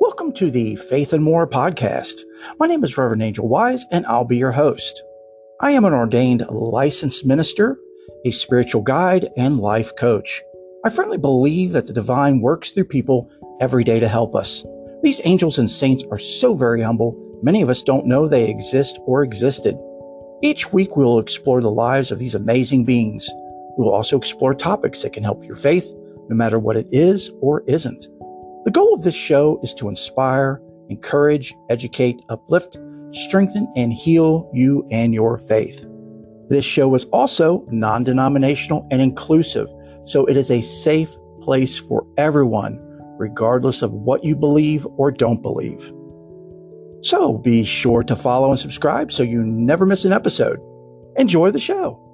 Welcome to the Faith and More podcast. My name is Reverend Angel Wise, and I'll be your host. I am an ordained licensed minister, a spiritual guide, and life coach. I firmly believe that the divine works through people every day to help us. These angels and saints are so very humble, many of us don't know they exist or existed. Each week, we will explore the lives of these amazing beings. We will also explore topics that can help your faith, no matter what it is or isn't. The goal of this show is to inspire, encourage, educate, uplift, strengthen, and heal you and your faith. This show is also non denominational and inclusive, so it is a safe place for everyone, regardless of what you believe or don't believe. So be sure to follow and subscribe so you never miss an episode. Enjoy the show.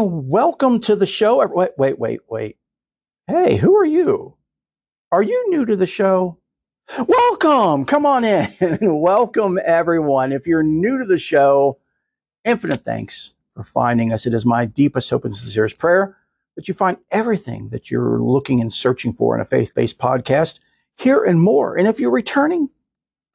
And welcome to the show. Wait, wait, wait, wait. Hey, who are you? Are you new to the show? Welcome. Come on in. welcome, everyone. If you're new to the show, infinite thanks for finding us. It is my deepest hope and sincerest prayer that you find everything that you're looking and searching for in a faith based podcast here and more. And if you're returning,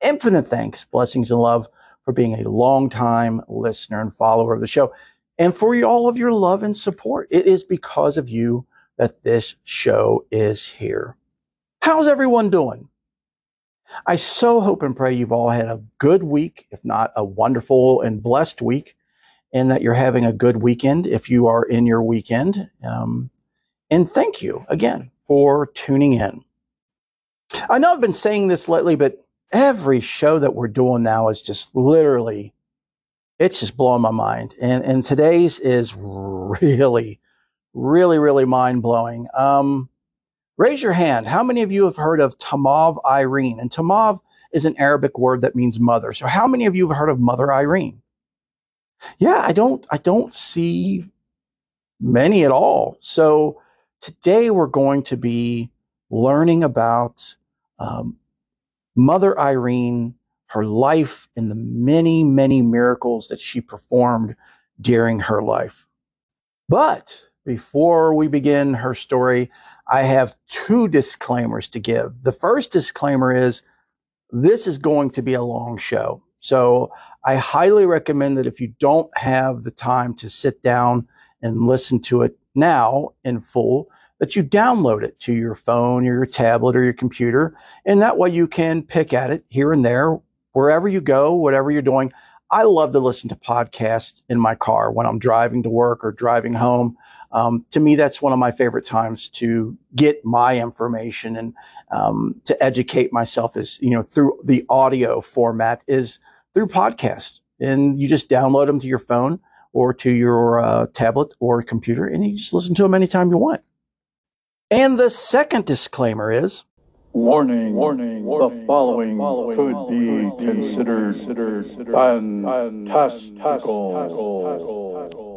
infinite thanks, blessings, and love for being a long-time listener and follower of the show and for all of your love and support. It is because of you that this show is here. How's everyone doing? I so hope and pray you've all had a good week, if not a wonderful and blessed week, and that you're having a good weekend if you are in your weekend. Um, and thank you again for tuning in. I know I've been saying this lately, but every show that we're doing now is just literally it's just blowing my mind. And and today's is really, really, really mind blowing. Um, raise your hand. How many of you have heard of Tamav Irene? And Tamav is an Arabic word that means mother. So how many of you have heard of Mother Irene? Yeah, I don't I don't see many at all. So today we're going to be learning about um, Mother Irene her life and the many, many miracles that she performed during her life. But before we begin her story, I have two disclaimers to give. The first disclaimer is this is going to be a long show. So I highly recommend that if you don't have the time to sit down and listen to it now in full, that you download it to your phone or your tablet or your computer. And that way you can pick at it here and there wherever you go, whatever you're doing. I love to listen to podcasts in my car when I'm driving to work or driving home. Um, to me, that's one of my favorite times to get my information and um, to educate myself is, you know, through the audio format is through podcasts. And you just download them to your phone or to your uh, tablet or computer and you just listen to them anytime you want. And the second disclaimer is Warning, warning, the following, following could be considered, considered fantastical.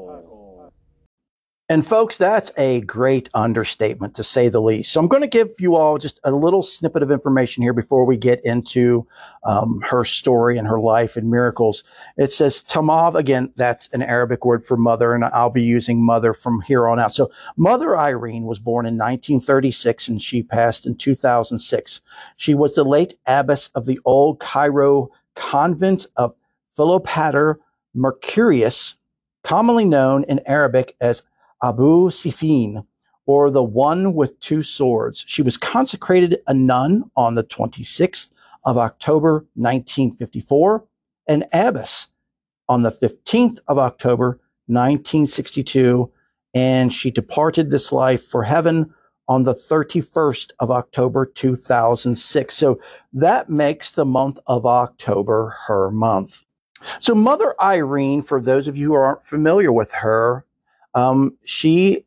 And folks, that's a great understatement to say the least. So I'm going to give you all just a little snippet of information here before we get into um, her story and her life and miracles. It says Tamav, again, that's an Arabic word for mother, and I'll be using mother from here on out. So Mother Irene was born in 1936 and she passed in 2006. She was the late abbess of the old Cairo convent of Philopater Mercurius, commonly known in Arabic as Abu Sifin, or the one with two swords. She was consecrated a nun on the 26th of October 1954, an abbess on the 15th of October 1962, and she departed this life for heaven on the 31st of October 2006. So that makes the month of October her month. So Mother Irene, for those of you who aren't familiar with her, um, she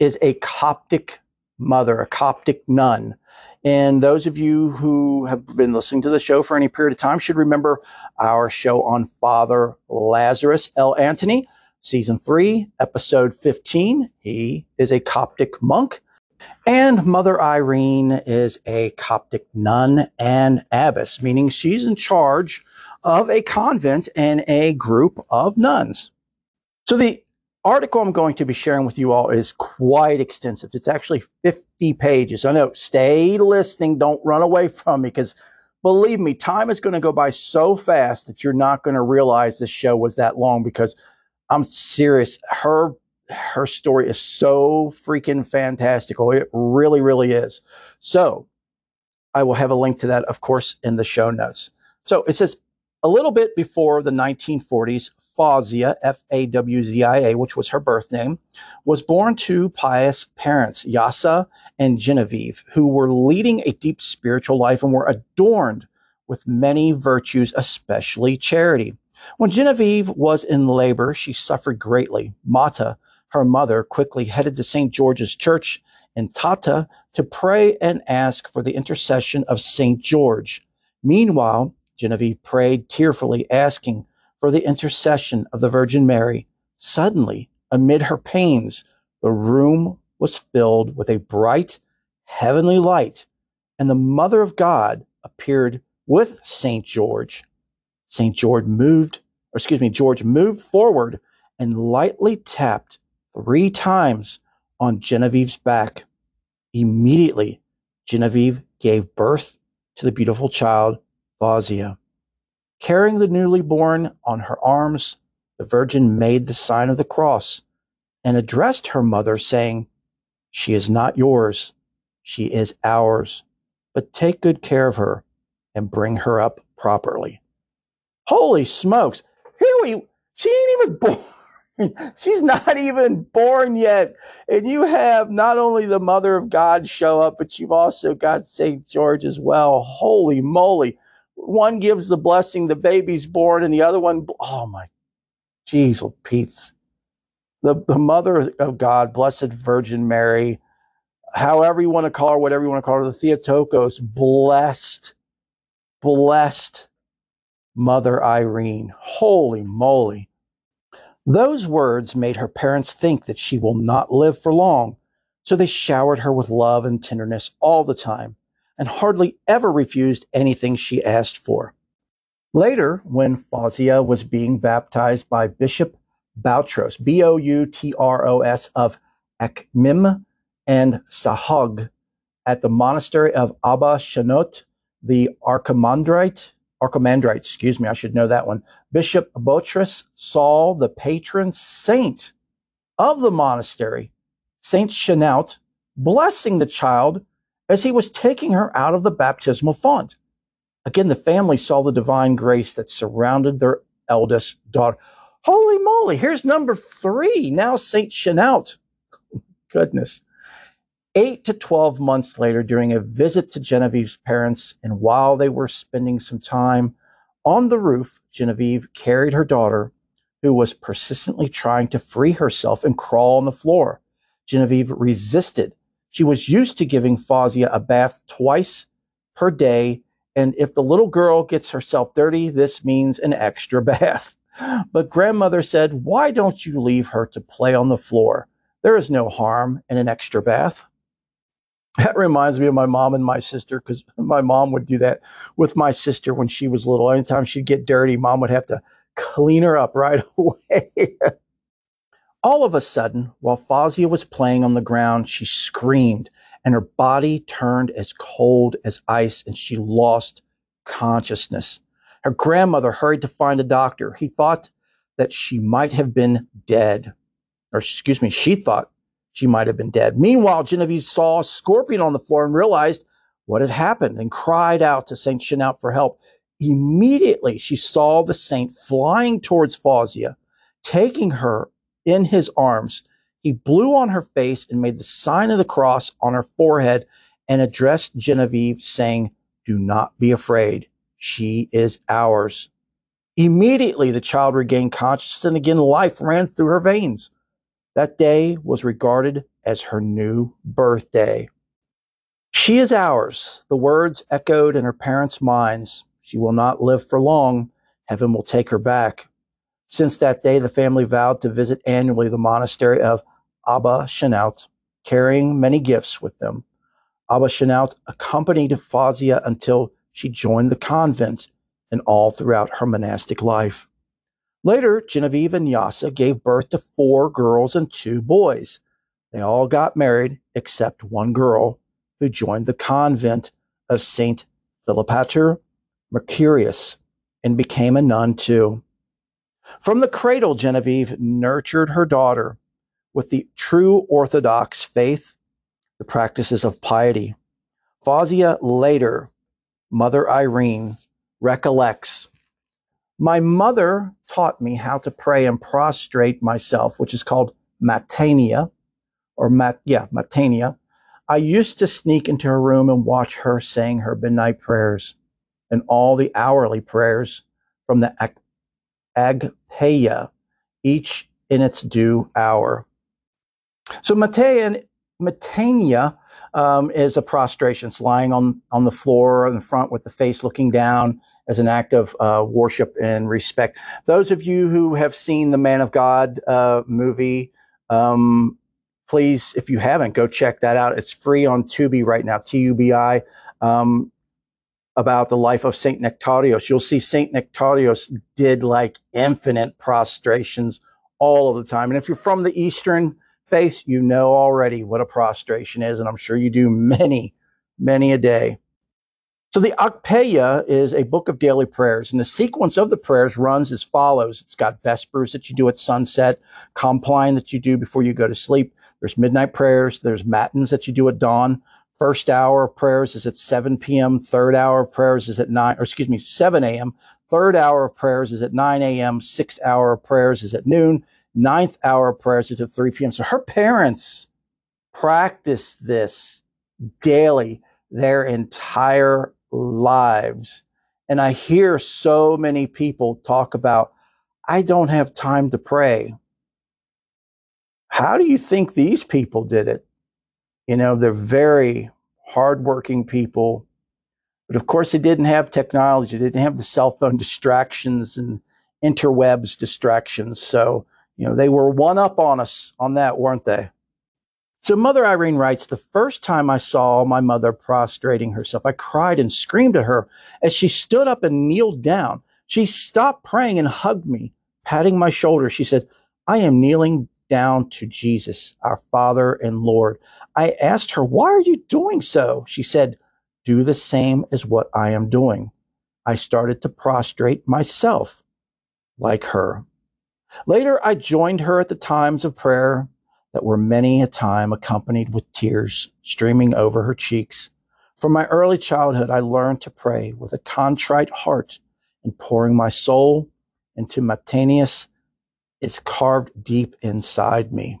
is a Coptic mother, a Coptic nun. And those of you who have been listening to the show for any period of time should remember our show on Father Lazarus El Anthony, season three, episode 15. He is a Coptic monk. And Mother Irene is a Coptic nun and abbess, meaning she's in charge of a convent and a group of nuns. So the article I'm going to be sharing with you all is quite extensive. It's actually 50 pages. I know, stay listening. Don't run away from me because believe me, time is going to go by so fast that you're not going to realize this show was that long because I'm serious. Her her story is so freaking fantastical. It really, really is. So I will have a link to that, of course, in the show notes. So it says a little bit before the 1940s, Fawzia, F A W Z I A, which was her birth name, was born to pious parents, Yasa and Genevieve, who were leading a deep spiritual life and were adorned with many virtues, especially charity. When Genevieve was in labor, she suffered greatly. Mata, her mother, quickly headed to St. George's Church in Tahta to pray and ask for the intercession of St. George. Meanwhile, Genevieve prayed tearfully, asking for the intercession of the Virgin Mary. Suddenly, amid her pains, the room was filled with a bright heavenly light, and the Mother of God appeared with St. George. St. George moved, or excuse me, George moved forward and lightly tapped three times on Genevieve's back. Immediately, Genevieve gave birth to the beautiful child, Fawzia. Carrying the newly born on her arms, the Virgin made the sign of the cross and addressed her mother, saying, She is not yours, she is ours, but take good care of her and bring her up properly. Holy smokes! Here we, she ain't even born. She's not even born yet. And you have not only the Mother of God show up, but you've also got St. George as well. Holy moly one gives the blessing, the baby's born, and the other one, oh my, jeez, oh Pete's. The, the mother of God, Blessed Virgin Mary, however you want to call her, whatever you want to call her, the Theotokos, blessed, blessed Mother Irene. Holy moly. Those words made her parents think that she will not live for long, so they showered her with love and tenderness all the time and hardly ever refused anything she asked for. Later, when Fawzia was being baptized by Bishop Boutros, B O U T R O S, of Akhmim and Sohag at the monastery of Abba Shenoute, the Archimandrite, Archimandrite, excuse me, I should know that one. Bishop Boutros saw the patron saint of the monastery, Saint Shenoute, blessing the child as he was taking her out of the baptismal font. Again, the family saw the divine grace that surrounded their eldest daughter. Holy moly, here's number three. Now Saint Shenoute. Goodness. Eight to 12 months later, during a visit to Genevieve's parents, and while they were spending some time on the roof, Genevieve carried her daughter, who was persistently trying to free herself and crawl on the floor. Genevieve resisted she was used to giving Fawzia a bath twice per day. And if the little girl gets herself dirty, this means an extra bath. But grandmother said, Why don't you leave her to play on the floor? There is no harm in an extra bath. That reminds me of my mom and my sister because my mom would do that with my sister when she was little. Anytime she'd get dirty, mom would have to clean her up right away. All of a sudden, while Fawzia was playing on the ground, she screamed and her body turned as cold as ice and she lost consciousness. Her grandmother hurried to find a doctor. He thought that she might have been dead. Or, excuse me, she thought she might have been dead. Meanwhile, Genevieve saw a scorpion on the floor and realized what had happened and cried out to Saint Shenoute for help. Immediately, she saw the saint flying towards Fawzia, taking her in his arms. He blew on her face and made the sign of the cross on her forehead and addressed Genevieve, saying, Do not be afraid. She is ours. Immediately, the child regained consciousness and again life ran through her veins. That day was regarded as her new birthday. She is ours. The words echoed in her parents' minds. She will not live for long. Heaven will take her back. Since that day, the family vowed to visit annually the monastery of Abba Shenoute, carrying many gifts with them. Abba Shenoute accompanied Fawzia until she joined the convent and all throughout her monastic life. Later, Genevieve and Yasa gave birth to four girls and two boys. They all got married except one girl who joined the convent of St. Philopater Mercurius and became a nun too. From the cradle, Genevieve nurtured her daughter with the true Orthodox faith, the practices of piety. Fawzia later, Mother Irene, recollects My mother taught me how to pray and prostrate myself, which is called matania, or mat, yeah, matania. I used to sneak into her room and watch her saying her midnight prayers and all the hourly prayers from the Ag- Agpeya, each in its due hour. So Matania um, is a prostration. It's lying on, on the floor in the front with the face looking down as an act of uh, worship and respect. Those of you who have seen the Man of God uh, movie, um, please, if you haven't, go check that out. It's free on Tubi right now, T U B I. Um, about the life of Saint Nectarios. You'll see Saint Nectarios did like infinite prostrations all of the time. And if you're from the Eastern faith, you know already what a prostration is, and I'm sure you do many, many a day. So the Agpeya is a book of daily prayers, and the sequence of the prayers runs as follows. It's got Vespers that you do at sunset, Compline that you do before you go to sleep. There's midnight prayers. There's matins that you do at dawn. First hour of prayers is at 7 p.m. Third hour of prayers is at 9, or excuse me, 7 a.m. Third hour of prayers is at 9 a.m. Sixth hour of prayers is at noon. Ninth hour of prayers is at 3 p.m. So her parents practice this daily their entire lives. And I hear so many people talk about, I don't have time to pray. How do you think these people did it? You know, they're very hardworking people. But of course, they didn't have technology. They didn't have the cell phone distractions and interwebs distractions. So, you know, they were one up on us on that, weren't they? So Mother Irene writes, the first time I saw my mother prostrating herself, I cried and screamed at her as she stood up and kneeled down. She stopped praying and hugged me, patting my shoulder. She said, I am kneeling down to Jesus, our Father and Lord. I asked her, Why are you doing so? She said, Do the same as what I am doing. I started to prostrate myself like her. Later, I joined her at the times of prayer that were many a time accompanied with tears streaming over her cheeks. From my early childhood, I learned to pray with a contrite heart and pouring my soul into Matanius is carved deep inside me.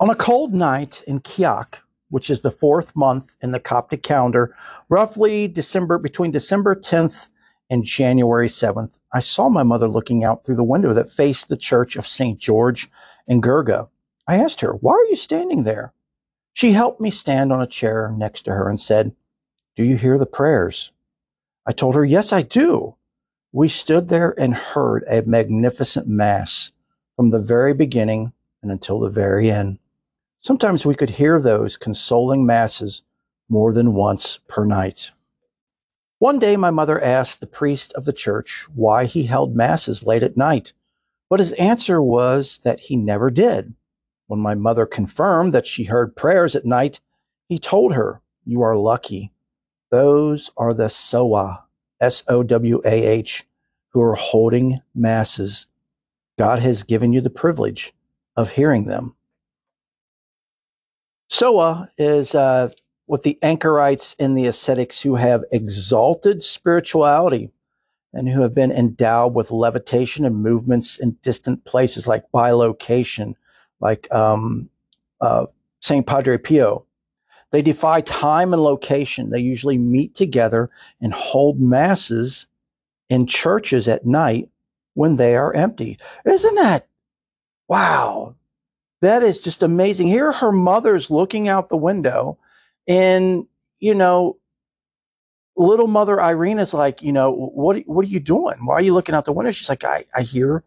On a cold night in Kiak, which is the fourth month in the Coptic calendar, roughly December between December 10th and January 7th, I saw my mother looking out through the window that faced the church of St. George in Gurga. I asked her, Why are you standing there? She helped me stand on a chair next to her and said, Do you hear the prayers? I told her, Yes, I do. We stood there and heard a magnificent mass from the very beginning and until the very end. Sometimes we could hear those consoling masses more than once per night. One day, my mother asked the priest of the church why he held masses late at night, but his answer was that he never did. When my mother confirmed that she heard prayers at night, he told her, You are lucky. Those are the Sowah, S O W A H, who are holding masses. God has given you the privilege of hearing them. Sowah is uh, what the anchorites and the ascetics who have exalted spirituality and who have been endowed with levitation and movements in distant places like bilocation, like um, uh, St. Padre Pio. They defy time and location. They usually meet together and hold masses in churches at night when they are empty. Isn't that wow? That is just amazing. Here her mother's looking out the window and, you know, little mother Irene is like, you know, what, what are you doing? Why are you looking out the window? She's like, I, I hear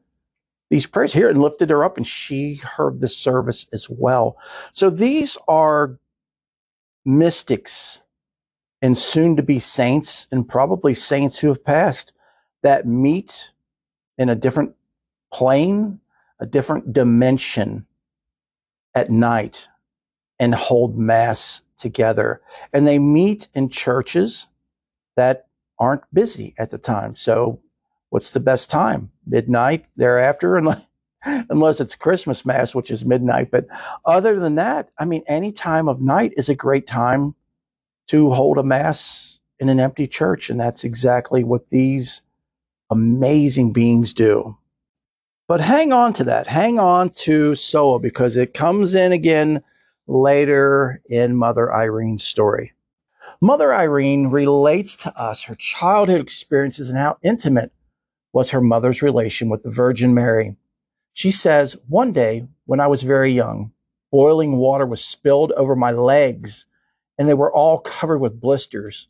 these prayers here and lifted her up and she heard the service as well. So these are mystics and soon to be saints and probably saints who have passed that meet in a different plane, a different dimension at night and hold mass together. And they meet in churches that aren't busy at the time. So what's the best time? Midnight thereafter, unless it's Christmas mass, which is midnight. But other than that, I mean, any time of night is a great time to hold a mass in an empty church. And that's exactly what these amazing beings do. But hang on to that. Hang on to Sowah because it comes in again later in Mother Irene's story. Mother Irene relates to us her childhood experiences and how intimate was her mother's relation with the Virgin Mary. She says, One day when I was very young, boiling water was spilled over my legs and they were all covered with blisters.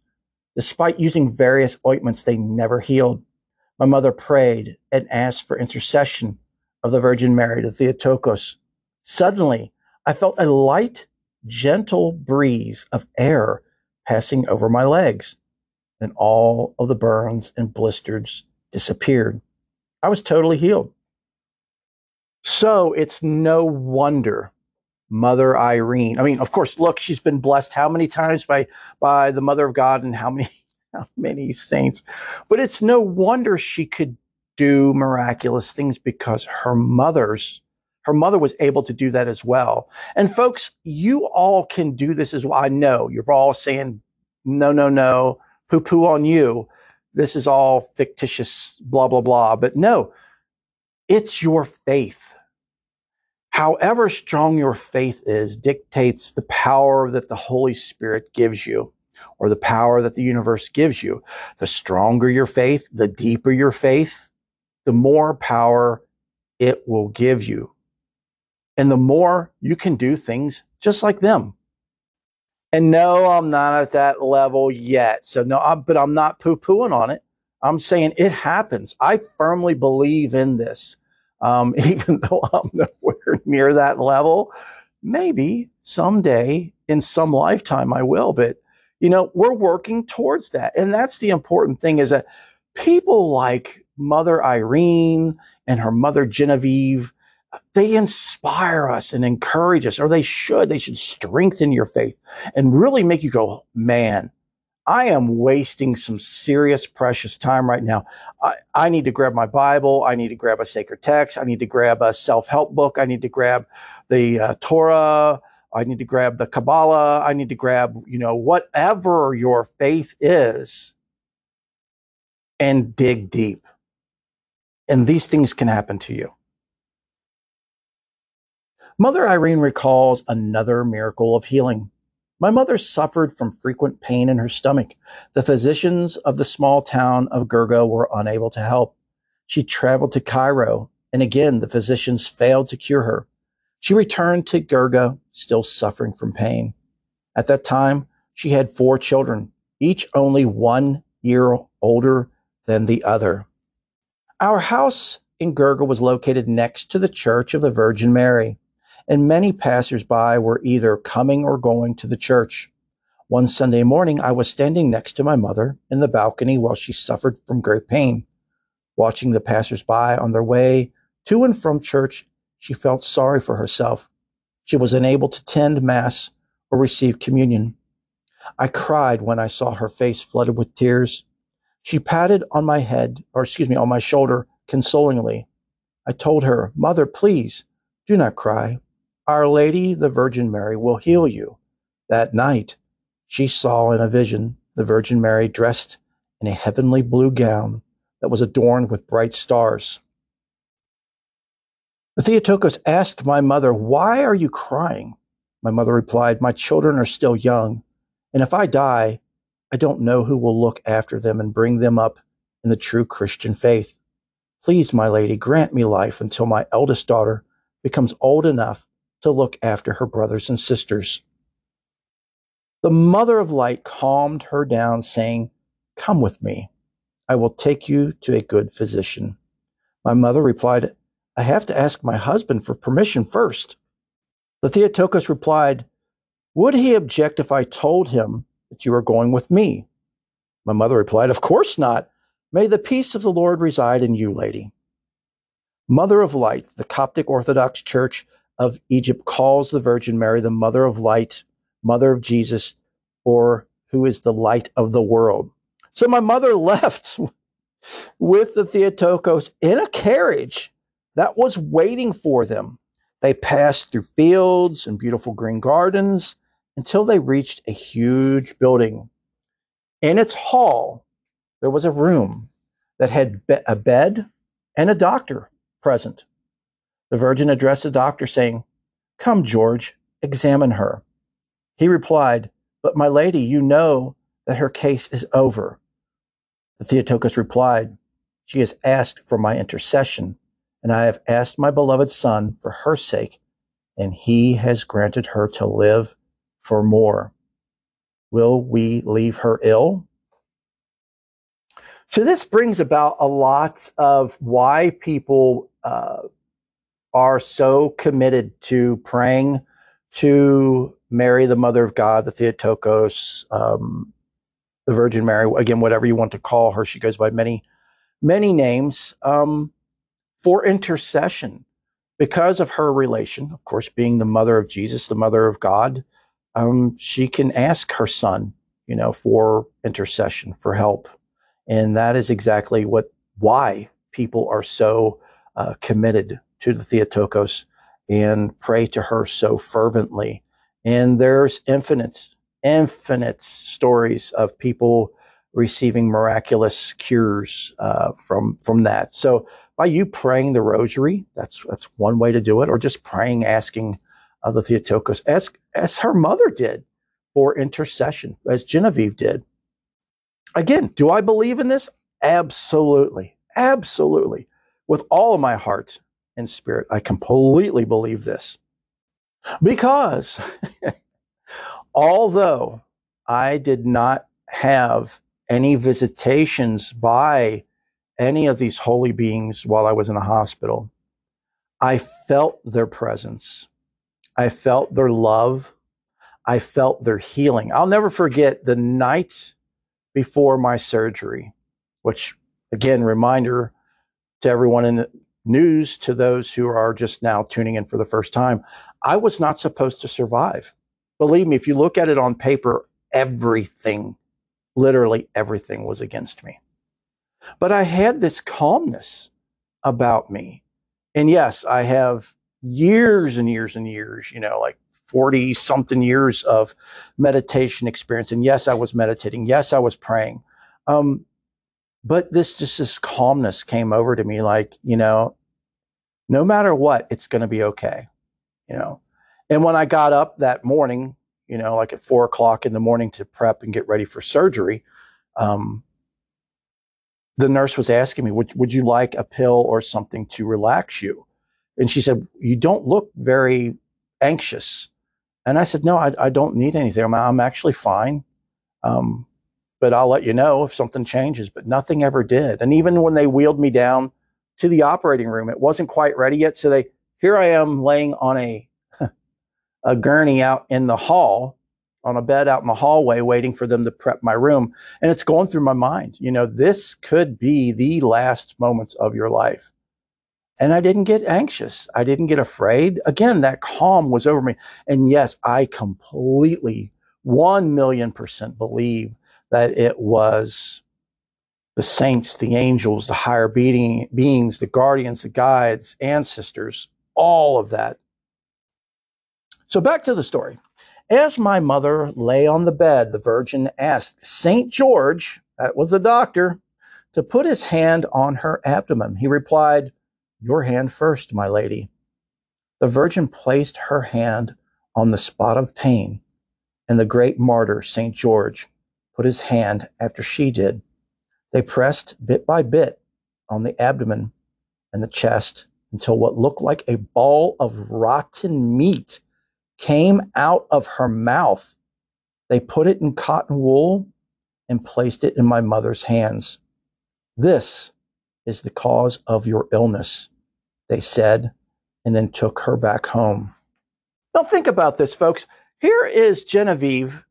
Despite using various ointments, they never healed. My mother prayed and asked for intercession of the Virgin Mary, the Theotokos. Suddenly, I felt a light, gentle breeze of air passing over my legs, and all of the burns and blisters disappeared. I was totally healed. So it's no wonder Mother Irene. I mean, of course, look, she's been blessed how many times by by the Mother of God and how many how many saints. But it's no wonder she could do miraculous things because her mother's her mother was able to do that as well. And folks, you all can do this as well. I know you're all saying, no, no, no, poo poo on you. This is all fictitious, blah, blah, blah. But no, it's your faith. However strong your faith is dictates the power that the Holy Spirit gives you or the power that the universe gives you. The stronger your faith, the deeper your faith, the more power it will give you and the more you can do things just like them. And no, I'm not at that level yet. So no, I'm, but I'm not poo pooing on it. I'm saying it happens. I firmly believe in this. Um, even though I'm nowhere near that level, maybe someday in some lifetime I will, but you know, we're working towards that. And that's the important thing is that people like Mother Irene and her mother Genevieve, they inspire us and encourage us, or they should. They should strengthen your faith and really make you go, man, I am wasting some serious, precious time right now. I, I need to grab my Bible. I need to grab a sacred text. I need to grab a self help book. I need to grab the uh, Torah. I need to grab the Kabbalah. I need to grab, you know, whatever your faith is and dig deep. And these things can happen to you. Mother Irene recalls another miracle of healing. My mother suffered from frequent pain in her stomach. The physicians of the small town of Gurga were unable to help. She traveled to Cairo, and again the physicians failed to cure her. She returned to Gurga, still suffering from pain. At that time, she had four children, each only one year older than the other. Our house in Gurga was located next to the Church of the Virgin Mary and many passers-by were either coming or going to the church. One Sunday morning, I was standing next to my mother in the balcony while she suffered from great pain. Watching the passers-by on their way to and from church, she felt sorry for herself. She was unable to tend Mass or receive communion. I cried when I saw her face flooded with tears. She patted on my head, or excuse me, on my shoulder consolingly. I told her, Mother, please do not cry. Our Lady, the Virgin Mary, will heal you. That night, she saw in a vision the Virgin Mary dressed in a heavenly blue gown that was adorned with bright stars. The Theotokos asked my mother, Why are you crying? My mother replied, My children are still young, and if I die, I don't know who will look after them and bring them up in the true Christian faith. Please, my lady, grant me life until my eldest daughter becomes old enough to look after her brothers and sisters. The mother of light calmed her down, saying, Come with me. I will take you to a good physician. My mother replied, I have to ask my husband for permission first. The Theotokos replied, Would he object if I told him that you are going with me? My mother replied, Of course not. May the peace of the Lord reside in you, lady. Mother of Light, the Coptic Orthodox Church of Egypt calls the Virgin Mary the Mother of Light, Mother of Jesus, or who is the light of the world. So my mother left with the Theotokos in a carriage that was waiting for them. They passed through fields and beautiful green gardens until they reached a huge building. In its hall, there was a room that had be- a bed and a doctor present. The Virgin addressed the doctor, saying, Come, George, examine her. He replied, But my lady, you know that her case is over. The Theotokos replied, She has asked for my intercession, and I have asked my beloved son for her sake, and he has granted her to live for more. Will we leave her ill? So, this brings about a lot of why people uh, are so committed to praying to Mary, the Mother of God, the Theotokos, um, the Virgin Mary, again, whatever you want to call her. She goes by many, many names um, for intercession because of her relation, of course, being the mother of Jesus, the mother of God. Um, she can ask her son, you know, for intercession, for help. And that is exactly what, why people are so uh, committed to the Theotokos and pray to her so fervently. And there's infinite infinite stories of people receiving miraculous cures uh, from from that. So by you praying the rosary, that's that's one way to do it, or just praying, asking uh, the Theotokos, as as her mother did for intercession, as Genevieve did. Again, do I believe in this? Absolutely, absolutely, with all of my heart and spirit, I completely believe this because although I did not have any visitations by any of these holy beings while I was in a hospital, I felt their presence. I felt their love. I felt their healing. I'll never forget the night before my surgery, which, again, reminder to everyone in the news, to those who are just now tuning in for the first time, I was not supposed to survive. Believe me, if you look at it on paper, everything, literally everything was against me. But I had this calmness about me. And yes, I have years and years and years, you know, like 40 something years of meditation experience. And yes, I was meditating. Yes, I was praying. Um, but this just this calmness came over to me like, you know, no matter what, it's going to be okay, you know. And when I got up that morning, you know, like at four o'clock in the morning to prep and get ready for surgery, um, the nurse was asking me, would, would you like a pill or something to relax you? And she said, You don't look very anxious. And I said, No, I, I don't need anything. I'm, I'm actually fine. Um, but I'll let you know if something changes. But nothing ever did. And even when they wheeled me down to the operating room, it wasn't quite ready yet. So they, here I am laying on a a gurney out in the hall on a bed out in the hallway waiting for them to prep my room. And it's going through my mind, you know, this could be the last moments of your life. And I didn't get anxious. I didn't get afraid. Again, that calm was over me. And yes, I completely, 1 million percent believe that it was the saints, the angels, the higher being, beings, the guardians, the guides, ancestors, all of that so back to the story. As my mother lay on the bed, the Virgin asked St. George, that was the doctor, to put his hand on her abdomen. He replied, Your hand first, my lady. The Virgin placed her hand on the spot of pain, and the great martyr, St. George, put his hand after she did. They pressed bit by bit on the abdomen and the chest until what looked like a ball of rotten meat came out of her mouth. They put it in cotton wool and placed it in my mother's hands. This is the cause of your illness, they said, and then took her back home. Now, think about this, folks. Here is Genevieve,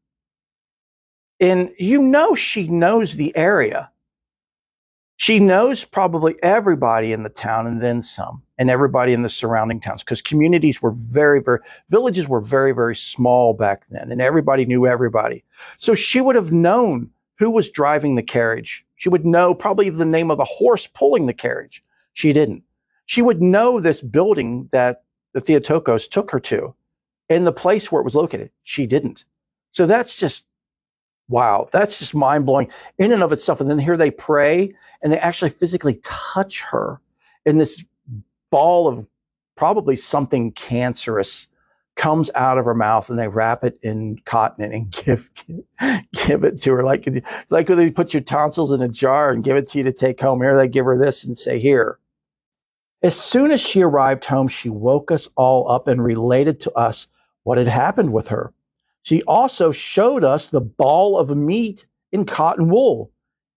and you know she knows the area. She knows probably everybody in the town and then some, and everybody in the surrounding towns because communities were very, very, villages were very, very small back then, and everybody knew everybody. So she would have known who was driving the carriage. She would know probably the name of the horse pulling the carriage. She didn't. She would know this building that the Theotokos took her to and the place where it was located. She didn't. So that's just, wow. That's just mind blowing in and of itself. And then here they pray and they actually physically touch her in this ball of probably something cancerous comes out of her mouth and they wrap it in cotton and give give it to her. Like like when they put your tonsils in a jar and give it to you to take home. Here they give her this and say here. As soon as she arrived home she woke us all up and related to us what had happened with her. She also showed us the ball of meat in cotton wool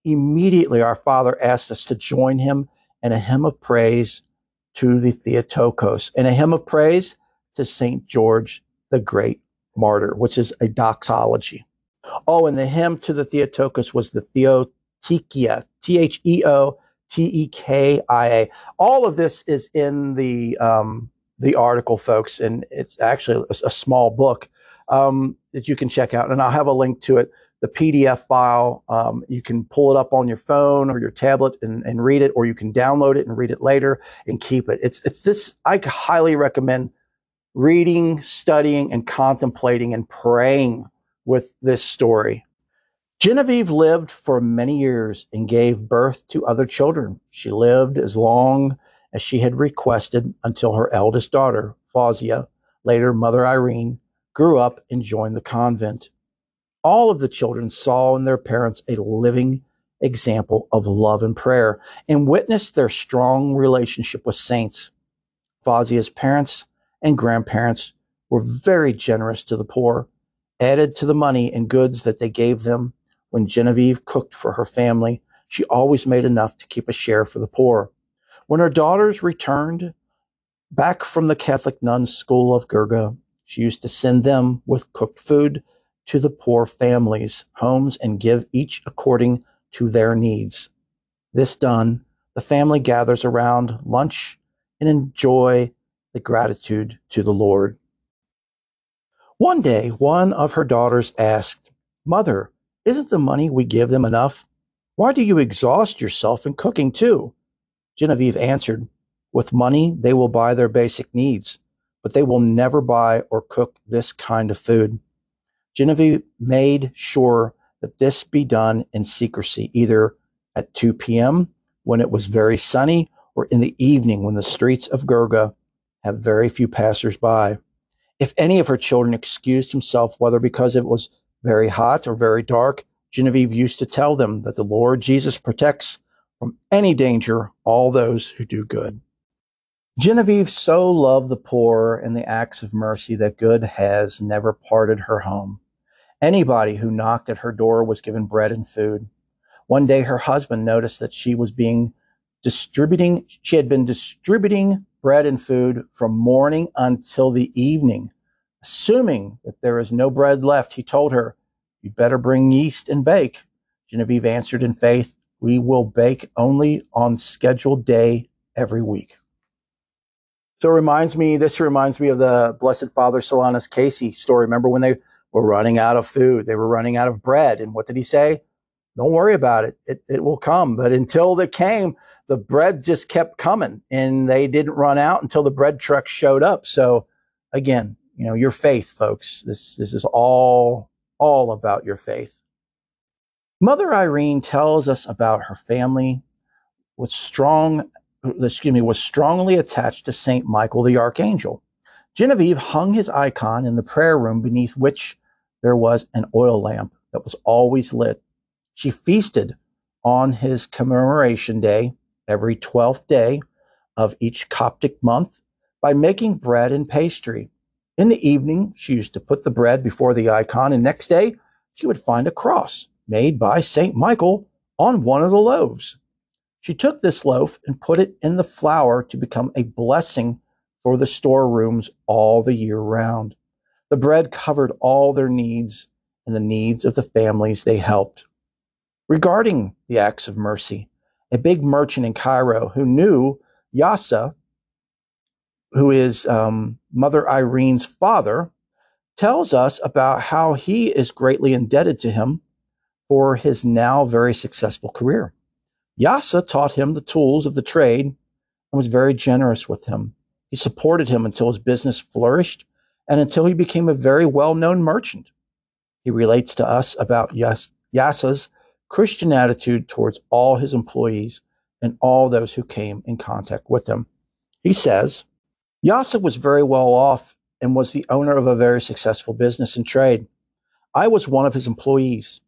immediately our father asked us to join him in a hymn of praise to the theotokos and a hymn of praise to St. George the Great Martyr, which is a doxology. Oh, and the hymn to the Theotokos was the Theotekia, T H E O T E K I A. All of this is in the um, the article, folks, and it's actually a, a small book um, that you can check out, and I'll have a link to it. The PDF file, um, you can pull it up on your phone or your tablet and, and read it, or you can download it and read it later and keep it. It's it's this. I highly recommend reading, studying, and contemplating and praying with this story. Genevieve lived for many years and gave birth to other children. She lived as long as she had requested until her eldest daughter, Fawzia, later Mother Irene, grew up and joined the convent. All of the children saw in their parents a living example of love and prayer and witnessed their strong relationship with saints. Fawzia's parents and grandparents were very generous to the poor, added to the money and goods that they gave them. When Genevieve cooked for her family, she always made enough to keep a share for the poor. When her daughters returned back from the Catholic nuns' school of Gurga, she used to send them with cooked food to the poor families' homes and give each according to their needs. This done, the family gathers around lunch and enjoy the gratitude to the Lord. One day, one of her daughters asked, Mother, isn't the money we give them enough? Why do you exhaust yourself in cooking too? Genevieve answered, With money, they will buy their basic needs, but they will never buy or cook this kind of food. Genevieve made sure that this be done in secrecy, either at 2 p.m. when it was very sunny or in the evening when the streets of Gurga have very few passers-by. If any of her children excused himself, whether because it was very hot or very dark, Genevieve used to tell them that the Lord Jesus protects from any danger all those who do good. Genevieve so loved the poor and the acts of mercy that good has never parted her home. Anybody who knocked at her door was given bread and food. One day her husband noticed that she was being distributing, she had been distributing bread and food from morning until the evening. Assuming that there is no bread left, he told her, You'd better bring yeast and bake. Genevieve answered in faith, We will bake only on scheduled day every week. So it reminds me, this reminds me of the Blessed Father Solanus Casey story. Remember when they were running out of food, they were running out of bread. And what did he say? Don't worry about it. It, it will come. But until it came, the bread just kept coming and they didn't run out until the bread truck showed up. So again, you know, your faith, folks, this, this is all, all about your faith. Mother Irene tells us about her family was strong, excuse me, was strongly attached to Saint Michael the Archangel. Genevieve hung his icon in the prayer room beneath which there was an oil lamp that was always lit. She feasted on his commemoration day every 12th day of each Coptic month by making bread and pastry. In the evening, she used to put the bread before the icon, and next day, she would find a cross made by St. Michael on one of the loaves. She took this loaf and put it in the flour to become a blessing for the storerooms all the year round. The bread covered all their needs and the needs of the families they helped. Regarding the acts of mercy, a big merchant in Cairo who knew Yasa, who is um, Mother Irene's father, tells us about how he is greatly indebted to him for his now very successful career. Yasa taught him the tools of the trade and was very generous with him. He supported him until his business flourished and until he became a very well known merchant. He relates to us about Yas- Yasa's Christian attitude towards all his employees and all those who came in contact with him. He says, Yasa was very well off and was the owner of a very successful business and trade. I was one of his employees.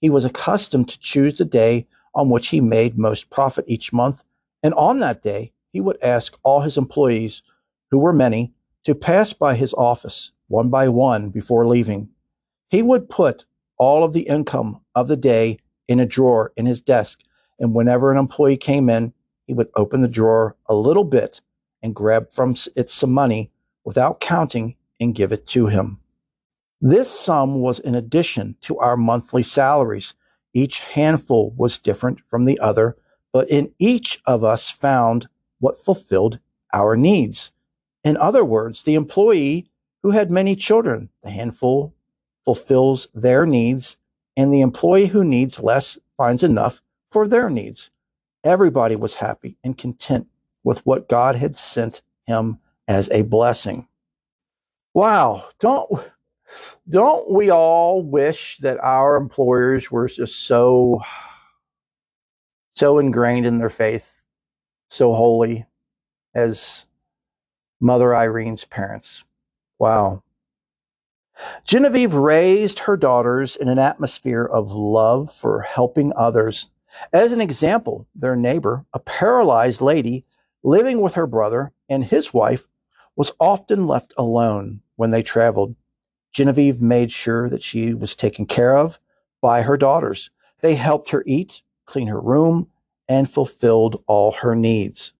He was accustomed to choose the day on which he made most profit each month, and on that day, he would ask all his employees, who were many, to pass by his office one by one before leaving. He would put all of the income of the day in a drawer in his desk, and whenever an employee came in, he would open the drawer a little bit and grab from it some money without counting and give it to him. This sum was in addition to our monthly salaries. Each handful was different from the other, but in each of us found what fulfilled our needs. In other words, the employee who had many children, the handful fulfills their needs, and the employee who needs less finds enough for their needs. Everybody was happy and content with what God had sent him as a blessing. Wow, don't don't we all wish that our employers were just so so ingrained in their faith, so holy as Mother Irene's parents? Wow. Genevieve raised her daughters in an atmosphere of love for helping others. As an example, their neighbor, a paralyzed lady living with her brother and his wife, was often left alone when they traveled. Genevieve made sure that she was taken care of by her daughters. They helped her eat, clean her room, and fulfilled all her needs.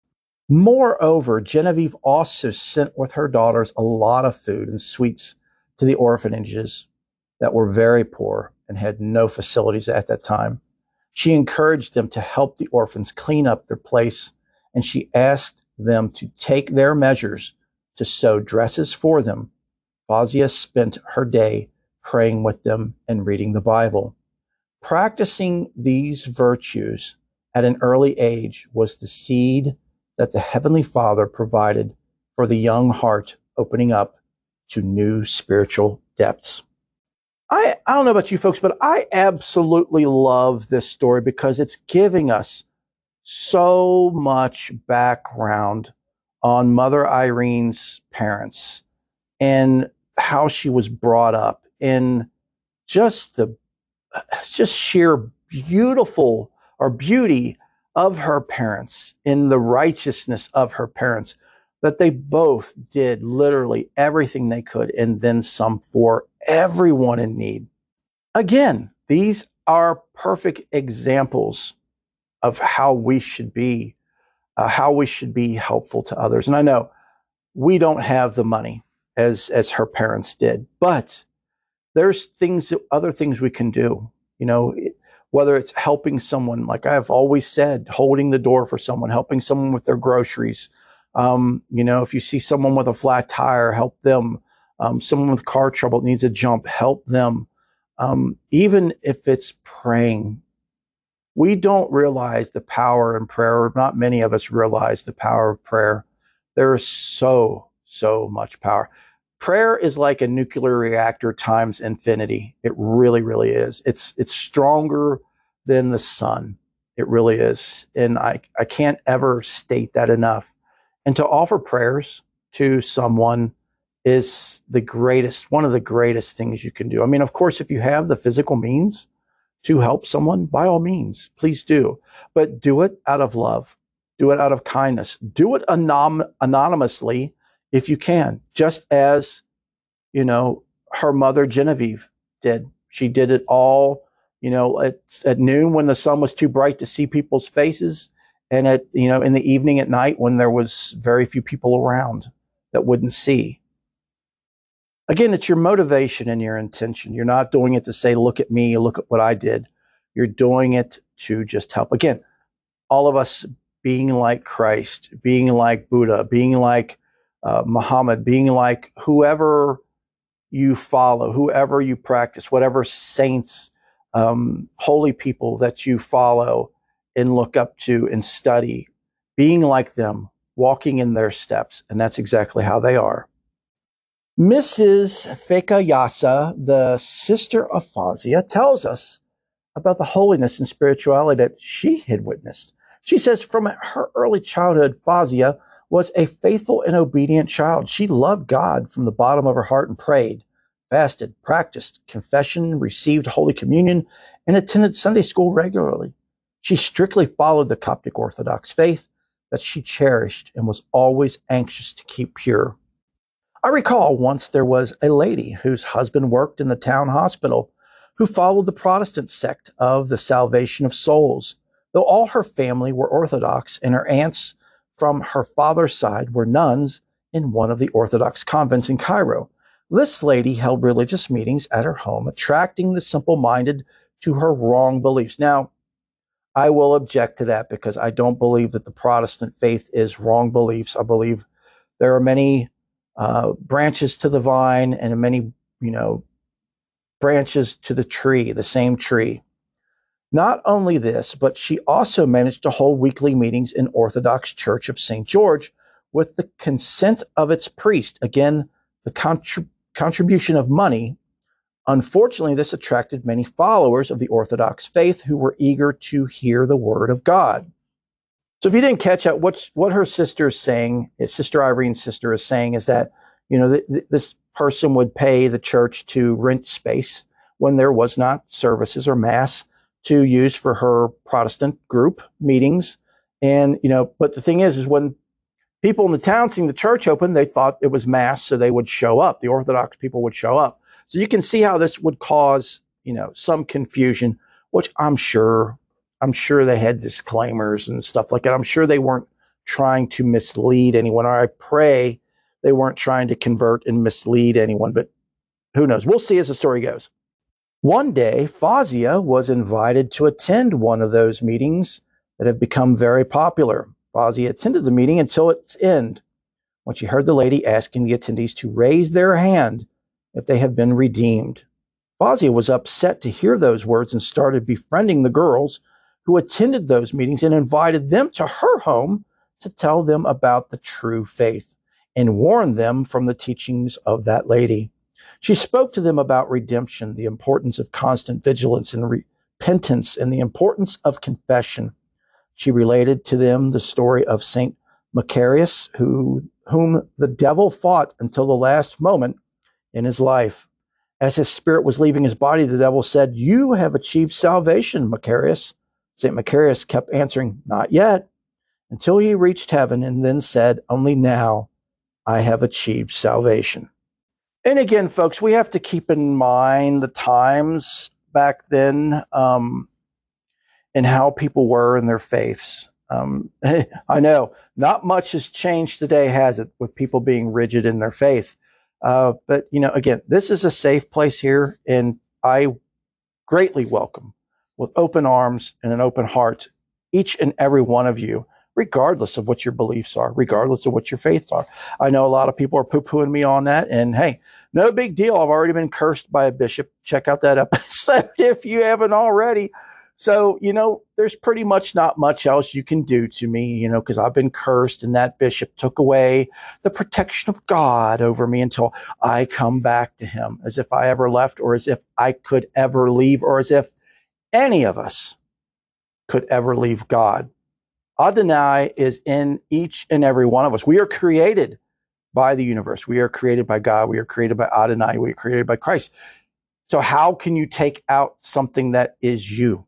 Moreover, Genevieve also sent with her daughters a lot of food and sweets to the orphanages that were very poor and had no facilities at that time. She encouraged them to help the orphans clean up their place, and she asked them to take their measures to sew dresses for them Fawzia spent her day praying with them and reading the Bible. Practicing these virtues at an early age was the seed that the Heavenly Father provided for the young heart opening up to new spiritual depths. I, I don't know about you folks, but I absolutely love this story because it's giving us so much background on Mother Irene's parents and how she was brought up and just the just sheer beautiful or beauty of her parents in the righteousness of her parents that they both did literally everything they could and then some for everyone in need again these are perfect examples of how we should be uh, how we should be helpful to others and i know we don't have the money as as her parents did. But there's things other things we can do. You know, whether it's helping someone, like I've always said, holding the door for someone, helping someone with their groceries. Um, you know, if you see someone with a flat tire, help them. Um, someone with car trouble needs a jump, help them. Um, even if it's praying, we don't realize the power in prayer. Not many of us realize the power of prayer. There is so, so much power prayer is like a nuclear reactor times infinity. It really, really is. It's it's stronger than the sun. It really is. And I, I can't ever state that enough. And to offer prayers to someone is the greatest, one of the greatest things you can do. I mean, of course, if you have the physical means to help someone, by all means, please do. But do it out of love. Do it out of kindness. Do it anon- anonymously if you can, just as, you know, her mother Genevieve did. She did it all, you know, at, at noon when the sun was too bright to see people's faces and at, you know, in the evening at night when there was very few people around that wouldn't see. Again, it's your motivation and your intention. You're not doing it to say, look at me, look at what I did. You're doing it to just help. Again, all of us being like Christ, being like Buddha, being like uh, Muhammad, being like whoever you follow, whoever you practice, whatever saints, um, holy people that you follow and look up to and study, being like them, walking in their steps. And that's exactly how they are. Mrs. Fekayasa, the sister of Fawzia, tells us about the holiness and spirituality that she had witnessed. She says from her early childhood, Fawzia was a faithful and obedient child. She loved God from the bottom of her heart and prayed, fasted, practiced confession, received Holy Communion, and attended Sunday school regularly. She strictly followed the Coptic Orthodox faith that she cherished and was always anxious to keep pure. I recall once there was a lady whose husband worked in the town hospital who followed the Protestant sect of the salvation of souls. Though all her family were Orthodox and her aunts from her father's side were nuns in one of the Orthodox convents in Cairo. This lady held religious meetings at her home, attracting the simple minded to her wrong beliefs. Now, I will object to that because I don't believe that the Protestant faith is wrong beliefs. I believe there are many uh, branches to the vine and many, you know, branches to the tree, the same tree. Not only this, but she also managed to hold weekly meetings in Orthodox Church of St. George with the consent of its priest. Again, the contrib- contribution of money. Unfortunately, this attracted many followers of the Orthodox faith who were eager to hear the word of God. So if you didn't catch up, what what her sister is saying, his sister Irene's sister is saying, is that you know th- th- this person would pay the church to rent space when there was not services or mass to use for her Protestant group meetings. And, you know, but the thing is, is when people in the town seen the church open, they thought it was mass, so they would show up. The Orthodox people would show up. So you can see how this would cause, you know, some confusion, which I'm sure, I'm sure they had disclaimers and stuff like that. I'm sure they weren't trying to mislead anyone, or I pray they weren't trying to convert and mislead anyone, but who knows? We'll see as the story goes. One day, Fawzia was invited to attend one of those meetings that have become very popular. Fawzia attended the meeting until its end, when she heard the lady asking the attendees to raise their hand if they have been redeemed. Fawzia was upset to hear those words and started befriending the girls who attended those meetings and invited them to her home to tell them about the true faith and warn them from the teachings of that lady. She spoke to them about redemption, the importance of constant vigilance and repentance, and the importance of confession. She related to them the story of Saint Macarius, who, whom the devil fought until the last moment in his life. As his spirit was leaving his body, the devil said, You have achieved salvation, Macarius. St. Macarius kept answering, Not yet, until he reached heaven, and then said, Only now I have achieved salvation. And again, folks, we have to keep in mind the times back then um, and how people were in their faiths. Um, I know not much has changed today, has it, with people being rigid in their faith? Uh, but, you know, again, this is a safe place here, and I greatly welcome with open arms and an open heart each and every one of you regardless of what your beliefs are, regardless of what your faiths are. I know a lot of people are poo pooing me on that. And hey, no big deal. I've already been cursed by a bishop. Check out that episode if you haven't already. So, you know, there's pretty much not much else you can do to me, you know, because I've been cursed and that bishop took away the protection of God over me until I come back to him as if I ever left or as if I could ever leave or as if any of us could ever leave God. Adonai is in each and every one of us. We are created by the universe. We are created by God. We are created by Adonai. We are created by Christ. So how can you take out something that is you?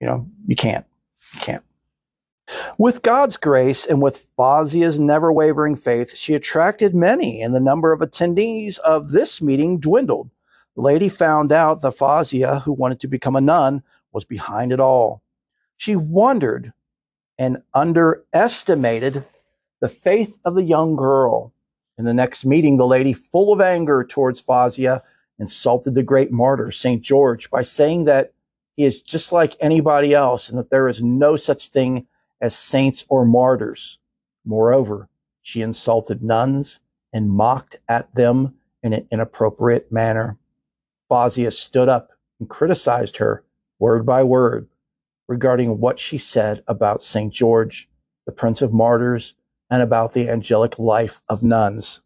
You know, you can't. You can't. With God's grace and with Fawzia's never wavering faith, she attracted many, and the number of attendees of this meeting dwindled. The lady found out that Fawzia, who wanted to become a nun, was behind it all. She wondered and underestimated the faith of the young girl. In the next meeting, the lady, full of anger towards Fawzia, insulted the great martyr, St. George, by saying that he is just like anybody else and that there is no such thing as saints or martyrs. Moreover, she insulted nuns and mocked at them in an inappropriate manner. Fawzia stood up and criticized her word by word regarding what she said about St. George, the Prince of Martyrs, and about the angelic life of nuns.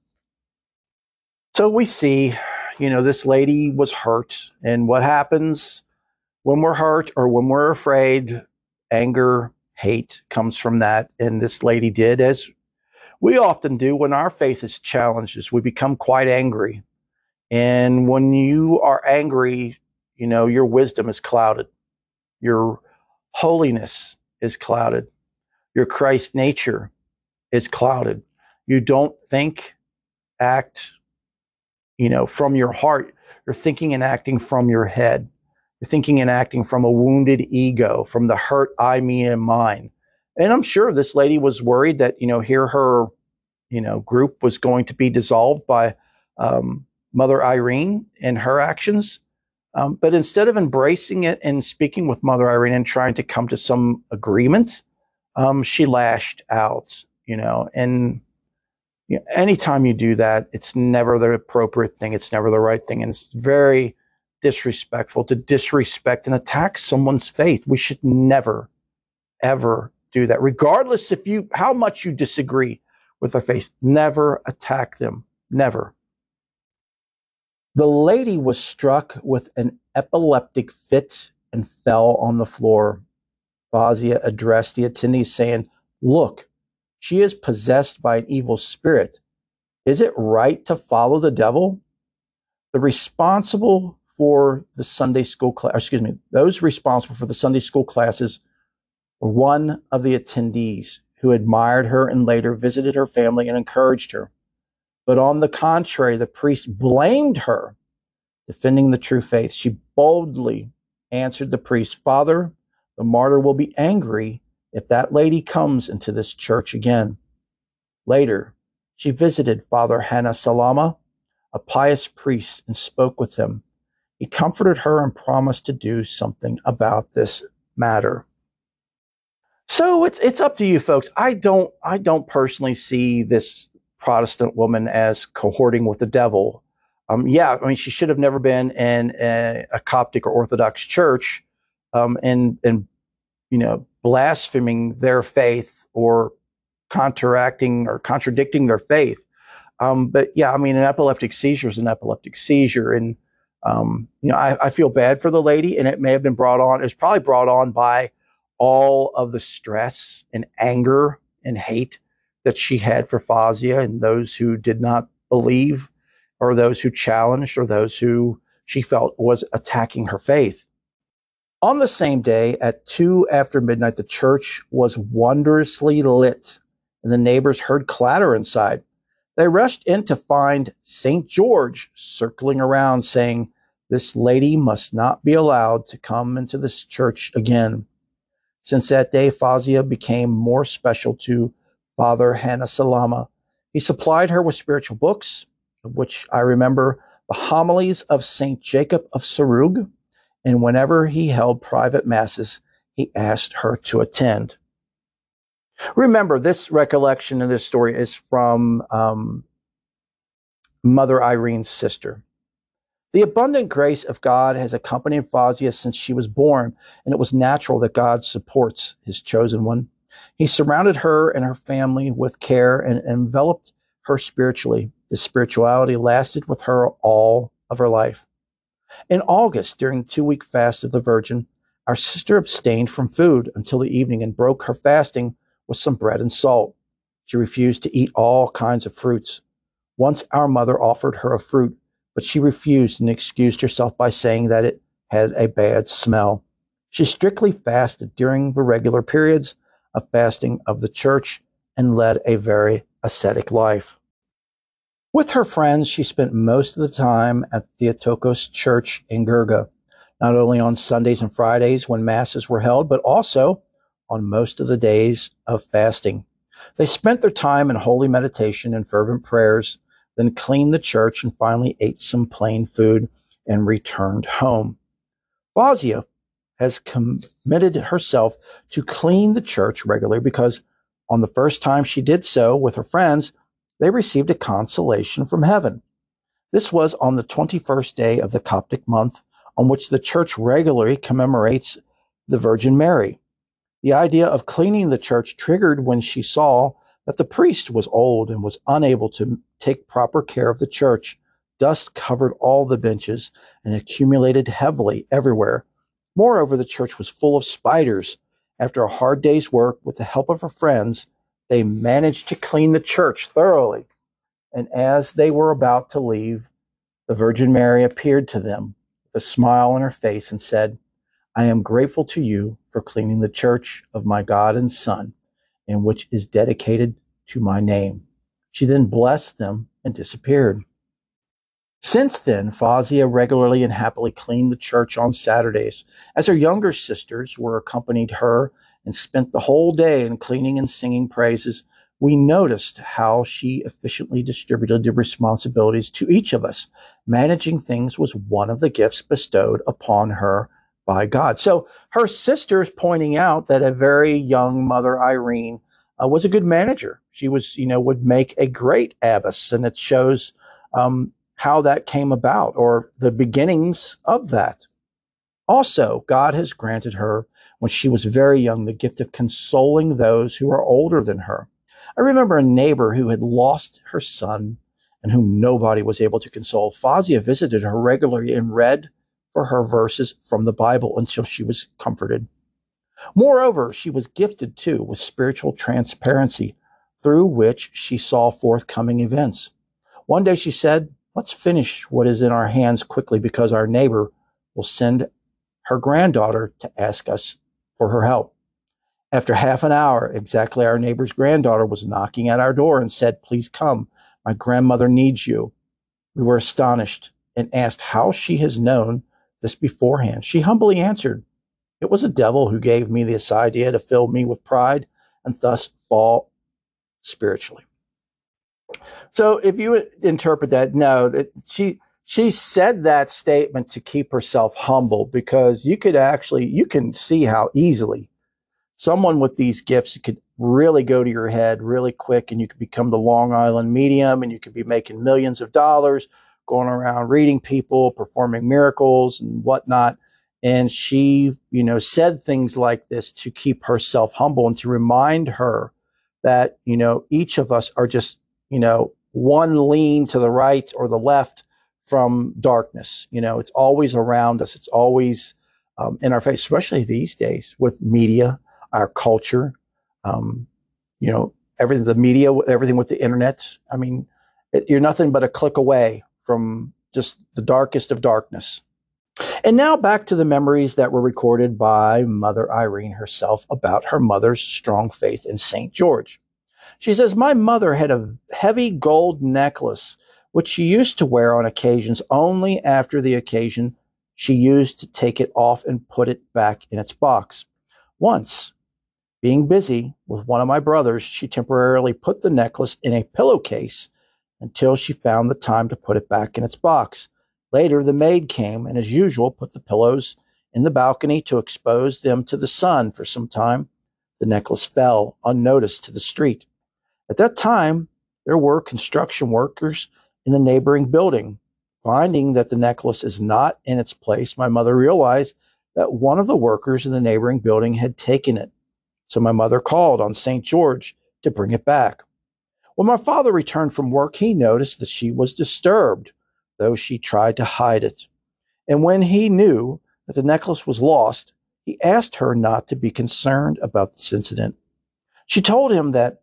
So we see, you know, this lady was hurt, and what happens when we're hurt or when we're afraid, anger, hate comes from that. And this lady did, as we often do when our faith is challenged, is we become quite angry. And when you are angry, you know, your wisdom is clouded. Your holiness is clouded. Your Christ nature is clouded. You don't think, act, you know, from your heart. You're thinking and acting from your head. You're thinking and acting from a wounded ego, from the hurt I, me, and mine. And I'm sure this lady was worried that, you know, here her, you know, group was going to be dissolved by um, Mother Irene and her actions. Um, but instead of embracing it and speaking with Mother Irene and trying to come to some agreement, um, she lashed out, you know, and you know, anytime you do that, it's never the appropriate thing. It's never the right thing. And it's very disrespectful to disrespect and attack someone's faith. We should never, ever do that, regardless if you, how much you disagree with their faith. Never attack them. Never. The lady was struck with an epileptic fit and fell on the floor. Fawzia addressed the attendees, saying, Look, she is possessed by an evil spirit. Is it right to follow the devil? The responsible for the Sunday school class, excuse me, those responsible for the Sunday school classes were one of the attendees who admired her and later visited her family and encouraged her. But on the contrary, the priest blamed her, defending the true faith. She boldly answered the priest, Father, the martyr will be angry if that lady comes into this church again. Later, she visited Father Hannah Salama, a pious priest, and spoke with him. He comforted her and promised to do something about this matter. So it's it's up to you folks. I don't I don't personally see this Protestant woman as cohorting with the devil. Um, yeah, I mean, she should have never been in a, a Coptic or Orthodox church, um, and and you know, blaspheming their faith or counteracting or contradicting their faith. Um, but yeah, I mean, an epileptic seizure is an epileptic seizure, and um, you know, I, I, feel bad for the lady, and it may have been brought on. It was probably brought on by all of the stress and anger and hate that she had for Fawzia and those who did not believe, or those who challenged, or those who she felt was attacking her faith. On the same day, at two after midnight, the church was wondrously lit, and the neighbors heard clatter inside. They rushed in to find St. George circling around, saying, This lady must not be allowed to come into this church again. Since that day, Fawzia became more special to Father Hannah Salama. He supplied her with spiritual books, of which I remember the homilies of St. Jacob of Sarug, and whenever he held private masses, he asked her to attend. Remember, this recollection of this story is from um, Mother Irene's sister. The abundant grace of God has accompanied Fawzia since she was born, and it was natural that God supports his chosen one. He surrounded her and her family with care and enveloped her spiritually. This spirituality lasted with her all of her life. In August, during the two week fast of the Virgin, our sister abstained from food until the evening and broke her fasting with some bread and salt. She refused to eat all kinds of fruits. Once our mother offered her a fruit, but she refused and excused herself by saying that it had a bad smell. She strictly fasted during the regular periods of fasting of the church and led a very ascetic life. With her friends, she spent most of the time at Theotokos Church in Girga, not only on Sundays and Fridays when masses were held, but also on most of the days of fasting. They spent their time in holy meditation and fervent prayers, then cleaned the church and finally ate some plain food and returned home. Fawzia has committed herself to clean the church regularly because on the first time she did so with her friends, they received a consolation from heaven. This was on the 21st day of the Coptic month, on which the church regularly commemorates the Virgin Mary. The idea of cleaning the church triggered when she saw that the priest was old and was unable to take proper care of the church. Dust covered all the benches and accumulated heavily everywhere. Moreover, the church was full of spiders. After a hard day's work, with the help of her friends, they managed to clean the church thoroughly. And as they were about to leave, the Virgin Mary appeared to them with a smile on her face and said, I am grateful to you for cleaning the church of my God and Son, in which is dedicated to my name. She then blessed them and disappeared. Since then, Fawzia regularly and happily cleaned the church on Saturdays, as her younger sisters were accompanied her and spent the whole day in cleaning and singing praises. We noticed how she efficiently distributed the responsibilities to each of us. Managing things was one of the gifts bestowed upon her by God. So her sisters pointing out that a very young mother, Irene, uh, was a good manager. She was, you know, would make a great abbess, and it shows um, how that came about or the beginnings of that. Also, God has granted her, when she was very young, the gift of consoling those who are older than her. I remember a neighbor who had lost her son and whom nobody was able to console. Fawzia visited her regularly and read for her verses from the Bible until she was comforted. Moreover, she was gifted too with spiritual transparency through which she saw forthcoming events. One day she said, Let's finish what is in our hands quickly because our neighbor will send her granddaughter to ask us for her help. After half an hour, exactly our neighbor's granddaughter was knocking at our door and said, Please come. My grandmother needs you. We were astonished and asked how she has known this beforehand. She humbly answered, It was a devil who gave me this idea to fill me with pride and thus fall spiritually. So if you interpret that, no, that she she said that statement to keep herself humble because you could actually you can see how easily someone with these gifts could really go to your head really quick and you could become the Long Island medium and you could be making millions of dollars going around reading people, performing miracles and whatnot. And she, you know, said things like this to keep herself humble and to remind her that, you know, each of us are just, you know, one lean to the right or the left from darkness. You know, it's always around us. It's always um, in our face, especially these days with media, our culture, um, you know, everything, the media, everything with the internet. I mean, it, you're nothing but a click away from just the darkest of darkness. And now back to the memories that were recorded by Mother Irene herself about her mother's strong faith in St. George. She says, My mother had a heavy gold necklace, which she used to wear on occasions only after the occasion she used to take it off and put it back in its box. Once, being busy with one of my brothers, she temporarily put the necklace in a pillowcase until she found the time to put it back in its box. Later, the maid came and, as usual, put the pillows in the balcony to expose them to the sun for some time. The necklace fell unnoticed to the street. At that time, there were construction workers in the neighboring building. Finding that the necklace is not in its place, my mother realized that one of the workers in the neighboring building had taken it. So my mother called on St. George to bring it back. When my father returned from work, he noticed that she was disturbed, though she tried to hide it. And when he knew that the necklace was lost, he asked her not to be concerned about this incident. She told him that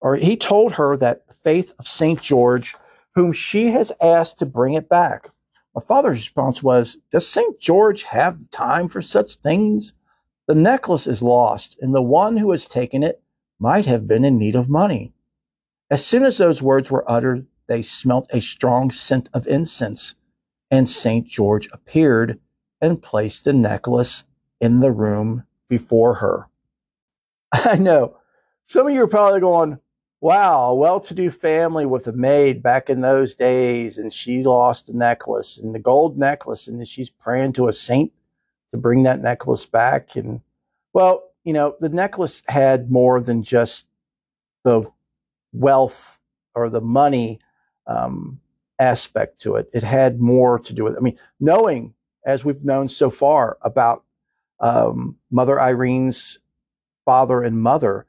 or he told her that faith of St. George, whom she has asked to bring it back. My father's response was, Does St. George have the time for such things? The necklace is lost, and the one who has taken it might have been in need of money. As soon as those words were uttered, they smelt a strong scent of incense, and St. George appeared and placed the necklace in the room before her. I know. Some of you are probably going, wow, a well-to-do family with a maid back in those days, and she lost a necklace and the gold necklace, and she's praying to a saint to bring that necklace back. And well, you know, the necklace had more than just the wealth or the money um, aspect to it. It had more to do with. I mean, knowing as we've known so far about um, Mother Irene's father and mother,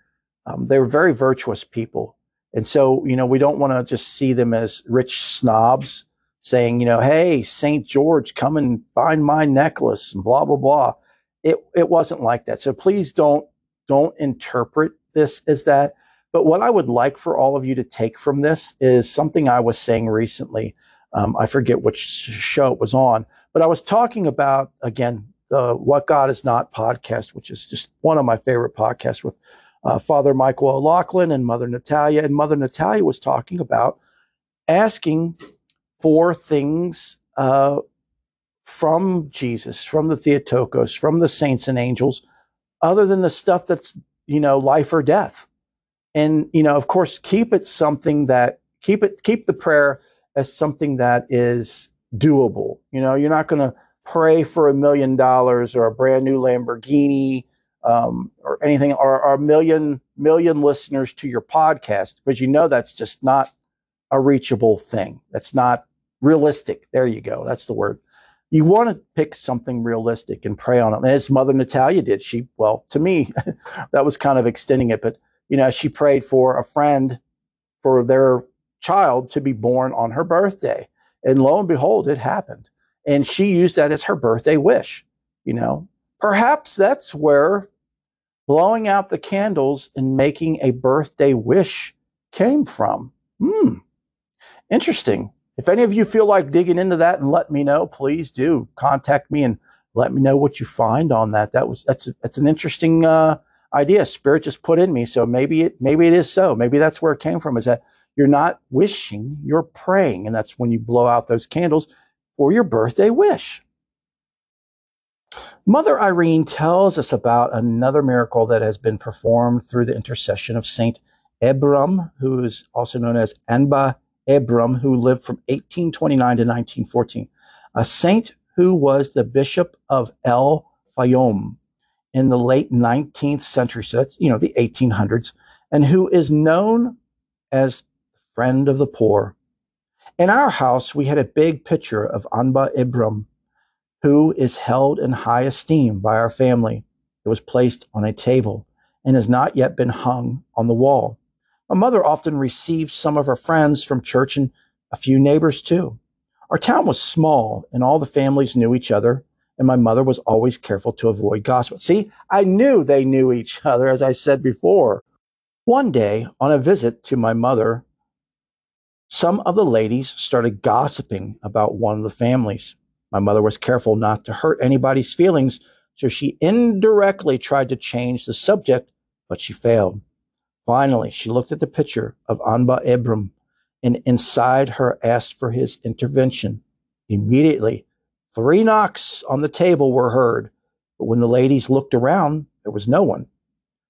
um, they were very virtuous people. And so, you know, we don't want to just see them as rich snobs saying, you know, hey, St. George, come and find my necklace and blah, blah, blah. It, it wasn't like that. So please don't, don't interpret this as that. But what I would like for all of you to take from this is something I was saying recently. Um, I forget which show it was on, but I was talking about, again, the What God Is Not podcast, which is just one of my favorite podcasts with uh, Father Michael O'Loughlin and Mother Natalia. And Mother Natalia was talking about asking for things uh, from Jesus, from the Theotokos, from the saints and angels, other than the stuff that's, you know, life or death and you know of course keep it something that keep it keep the prayer as something that is doable you know you're not going to pray for a million dollars or a brand new lamborghini um, or anything or, or a million million listeners to your podcast because you know that's just not a reachable thing that's not realistic there you go that's the word you want to pick something realistic and pray on it as mother natalia did she well to me that was kind of extending it but you know, she prayed for a friend for their child to be born on her birthday. And lo and behold, it happened. And she used that as her birthday wish. You know, perhaps that's where blowing out the candles and making a birthday wish came from. Hmm. Interesting. If any of you feel like digging into that and let me know, please do contact me and let me know what you find on that. That was that's that's an interesting uh, idea spirit just put in me so maybe it maybe it is so maybe that's where it came from is that you're not wishing you're praying and that's when you blow out those candles for your birthday wish mother irene tells us about another miracle that has been performed through the intercession of saint ebram who is also known as anba ebram who lived from 1829 to 1914 a saint who was the bishop of el fayum in the late 19th century, so that's, you know, the 1800s, and who is known as friend of the poor. In our house, we had a big picture of Anba Ibram, who is held in high esteem by our family. It was placed on a table and has not yet been hung on the wall. My mother often received some of her friends from church and a few neighbors too. Our town was small and all the families knew each other and my mother was always careful to avoid gossip. See, I knew they knew each other, as I said before. One day, on a visit to my mother, some of the ladies started gossiping about one of the families. My mother was careful not to hurt anybody's feelings, so she indirectly tried to change the subject, but she failed. Finally, she looked at the picture of Anba Ibram and inside her asked for his intervention. Immediately, Three knocks on the table were heard, but when the ladies looked around, there was no one.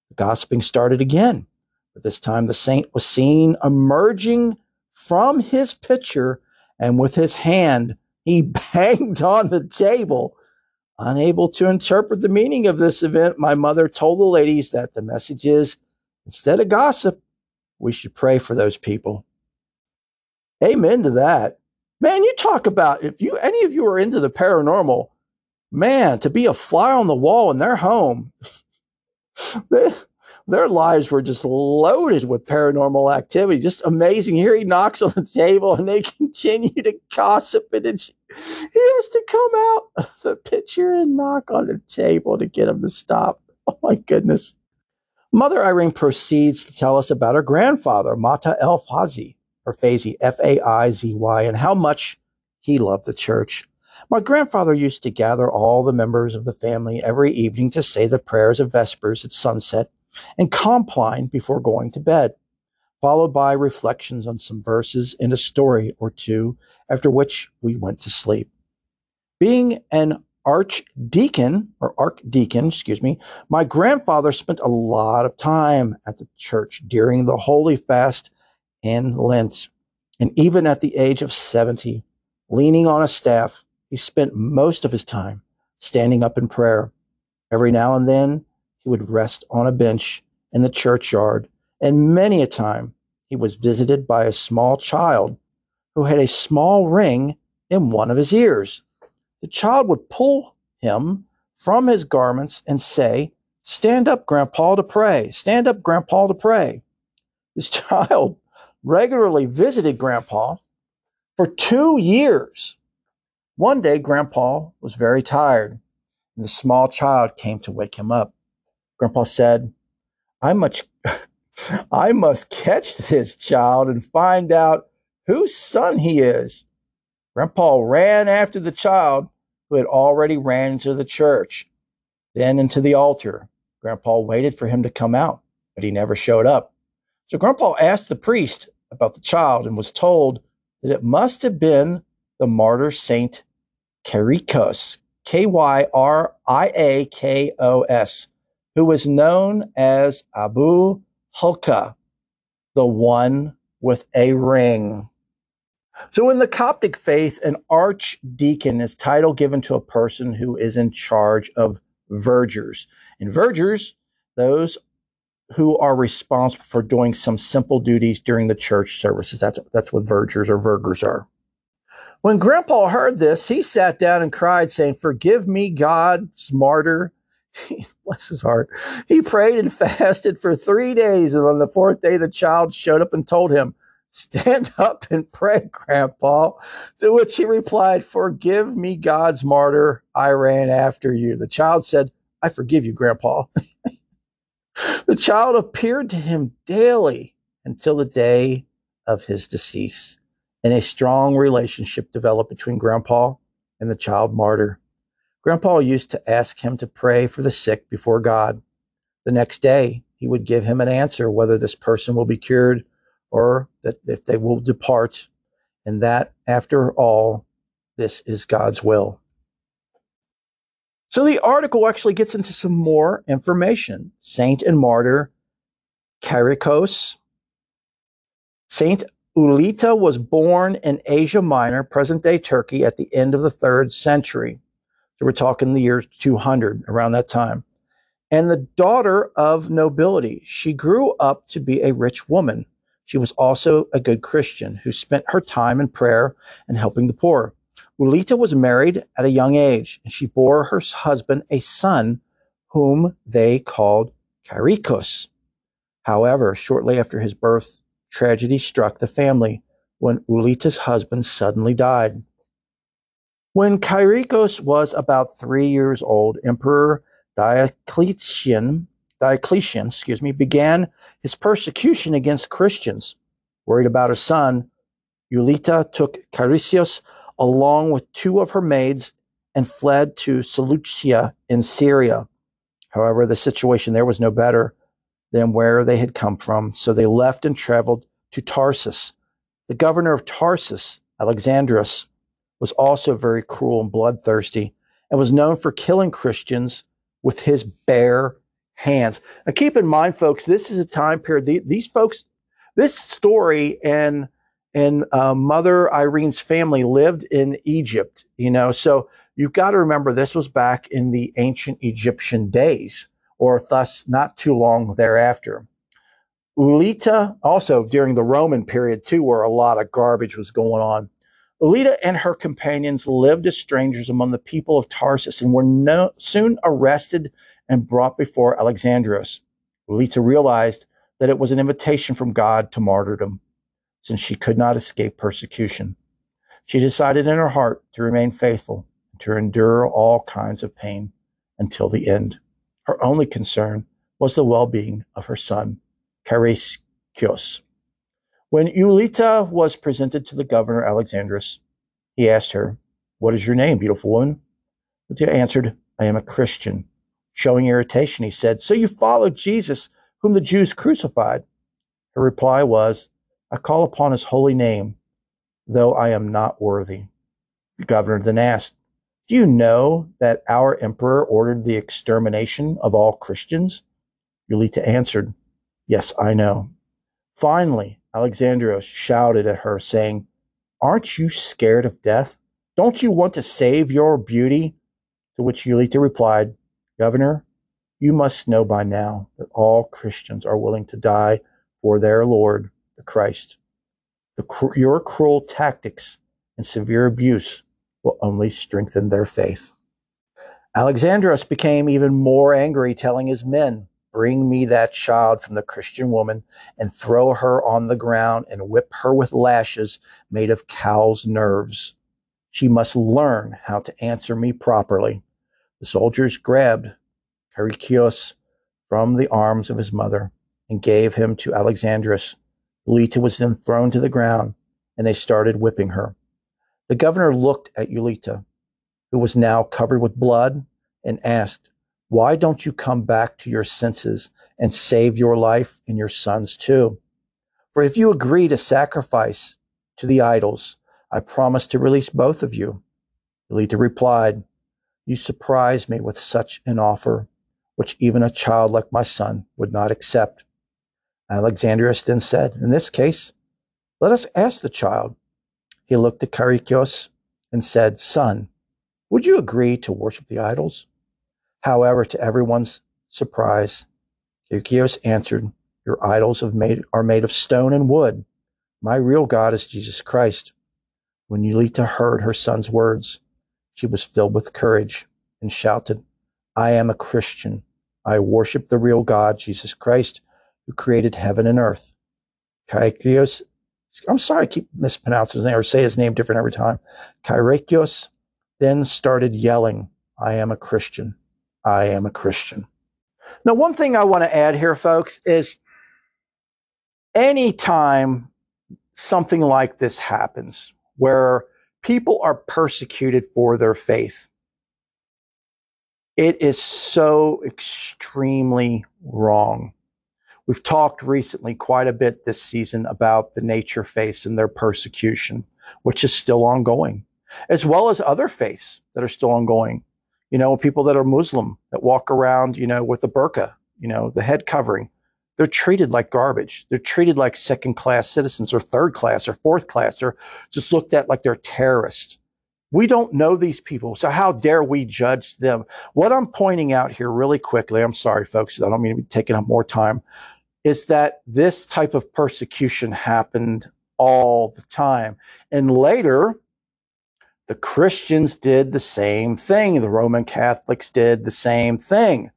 The gossiping started again, but this time the saint was seen emerging from his picture and with his hand, he banged on the table. Unable to interpret the meaning of this event, my mother told the ladies that the message is instead of gossip, we should pray for those people. Amen to that. Man, you talk about if you any of you are into the paranormal, man, to be a fly on the wall in their home, their lives were just loaded with paranormal activity. Just amazing. Here he knocks on the table and they continue to gossip and he has to come out of the picture and knock on the table to get him to stop. Oh my goodness. Mother Irene proceeds to tell us about her grandfather, Mata El Fazi, or Fazi, F A I Z Y, and how much he loved the church. My grandfather used to gather all the members of the family every evening to say the prayers of Vespers at sunset and compline before going to bed, followed by reflections on some verses and a story or two, after which we went to sleep. Being an archdeacon or archdeacon, excuse me, my grandfather spent a lot of time at the church during the holy fast and Lent. And even at the age of 70, leaning on a staff, he spent most of his time standing up in prayer. Every now and then, he would rest on a bench in the churchyard, and many a time he was visited by a small child who had a small ring in one of his ears. The child would pull him from his garments and say, Stand up, Grandpa, to pray. Stand up, Grandpa, to pray. This child regularly visited Grandpa for two years. One day, Grandpa was very tired, and the small child came to wake him up. Grandpa said, I must, I must catch this child and find out whose son he is. Grandpa ran after the child who had already ran into the church, then into the altar. Grandpa waited for him to come out, but he never showed up. So Grandpa asked the priest about the child and was told that it must have been the martyr Saint Kyriakos, K Y R I A K O S, who was known as Abu Hulka, the one with a ring. So, in the Coptic faith, an archdeacon is title given to a person who is in charge of vergers. And vergers, those who are responsible for doing some simple duties during the church services. That's, that's what vergers or vergers are. When Grandpa heard this, he sat down and cried, saying, Forgive me, God, martyr. Bless his heart. He prayed and fasted for three days, and on the fourth day, the child showed up and told him, Stand up and pray, Grandpa. To which he replied, Forgive me, God's martyr. I ran after you. The child said, I forgive you, Grandpa. the child appeared to him daily until the day of his decease, and a strong relationship developed between Grandpa and the child martyr. Grandpa used to ask him to pray for the sick before God. The next day, he would give him an answer whether this person will be cured or that if they will depart, and that after all, this is God's will. So the article actually gets into some more information. Saint and martyr Kyriakos. Saint Ulita was born in Asia Minor, present day Turkey, at the end of the third century. So we're talking the year 200, around that time. And the daughter of nobility. She grew up to be a rich woman. She was also a good Christian who spent her time in prayer and helping the poor. Ulita was married at a young age, and she bore her husband a son whom they called Kyriakos. However, shortly after his birth, tragedy struck the family when Ulita's husband suddenly died. When Kyriakos was about three years old, Emperor Diocletian, Diocletian excuse me, began his persecution against Christians. Worried about her son, Ulita took Chrysios along with two of her maids and fled to Seleucia in Syria. However, the situation there was no better than where they had come from, so they left and traveled to Tarsus. The governor of Tarsus, Alexandrus, was also very cruel and bloodthirsty and was known for killing Christians with his bare hands. Now, keep in mind, folks, this is a time period. These folks, this story and and uh, Mother Irene's family lived in Egypt. You know, so you've got to remember this was back in the ancient Egyptian days, or thus not too long thereafter. Ulita, also during the Roman period too, where a lot of garbage was going on. Ulita and her companions lived as strangers among the people of Tarsus and were no, soon arrested and brought before Alexandros. Ulita realized that it was an invitation from God to martyrdom, since she could not escape persecution. She decided in her heart to remain faithful and to endure all kinds of pain until the end. Her only concern was the well being of her son, Chariskios. When Ulita was presented to the governor Alexandrus, he asked her, What is your name, beautiful woman? Ulita answered, I am a Christian Showing irritation, he said, So you follow Jesus, whom the Jews crucified? Her reply was, I call upon his holy name, though I am not worthy. The governor then asked, Do you know that our emperor ordered the extermination of all Christians? Ulita answered, Yes, I know. Finally, Alexandros shouted at her, saying, Aren't you scared of death? Don't you want to save your beauty To which Ulita replied, Governor, you must know by now that all Christians are willing to die for their Lord, the Christ. The, your cruel tactics and severe abuse will only strengthen their faith. Alexandros became even more angry, telling his men, Bring me that child from the Christian woman and throw her on the ground and whip her with lashes made of cow's nerves. She must learn how to answer me properly. The soldiers grabbed Charikios from the arms of his mother and gave him to Alexandros. Ulita was then thrown to the ground and they started whipping her. The governor looked at Ulita, who was now covered with blood, and asked, Why don't you come back to your senses and save your life and your son's too? For if you agree to sacrifice to the idols, I promise to release both of you. Ulita replied, You surprise me with such an offer, which even a child like my son would not accept. Alexandros then said, In this case, let us ask the child. He looked at Charikios and said, Son, would you agree to worship the idols? However, to everyone's surprise, Charikios answered, Your idols made, are made of stone and wood. My real God is Jesus Christ. When Ulita heard her son's words, she was filled with courage and shouted, I am a Christian. I worship the real God, Jesus Christ, who created heaven and earth. Charikios I'm sorry, I keep mispronouncing his name or say his name different every time. Kyrikios then started yelling, I am a Christian. I am a Christian. Now, one thing I want to add here, folks, is anytime something like this happens, where people are persecuted for their faith, it is so extremely wrong. We've talked recently quite a bit this season about the nature faiths and their persecution, which is still ongoing, as well as other faiths that are still ongoing. You know, people that are Muslim that walk around, you know, with the burqa, you know, the head covering. They're treated like garbage. They're treated like second class citizens or third class or fourth class or just looked at like they're terrorists. We don't know these people. So how dare we judge them? What I'm pointing out here really quickly, I'm sorry, folks, I don't mean to be taking up more time is that this type of persecution happened all the time. And later, the Christians did the same thing. The Roman Catholics did the same thing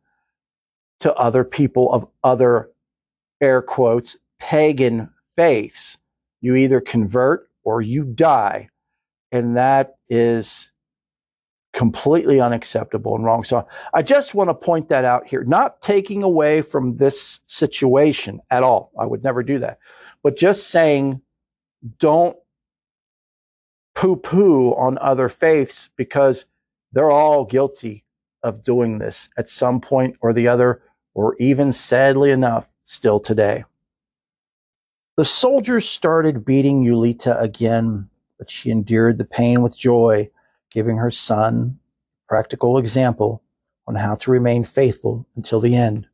to other people of other, air quotes, pagan faiths. You either convert or you die. And that is completely unacceptable and wrong. So I just want to point that out here, not taking away from this situation at all. I would never do that, but just saying don't poo poo on other faiths because they're all guilty of doing this at some point or the other, or even sadly enough, still today. The soldiers started beating Ulita again, but she endured the pain with joy giving her son practical example on how to remain faithful until the end.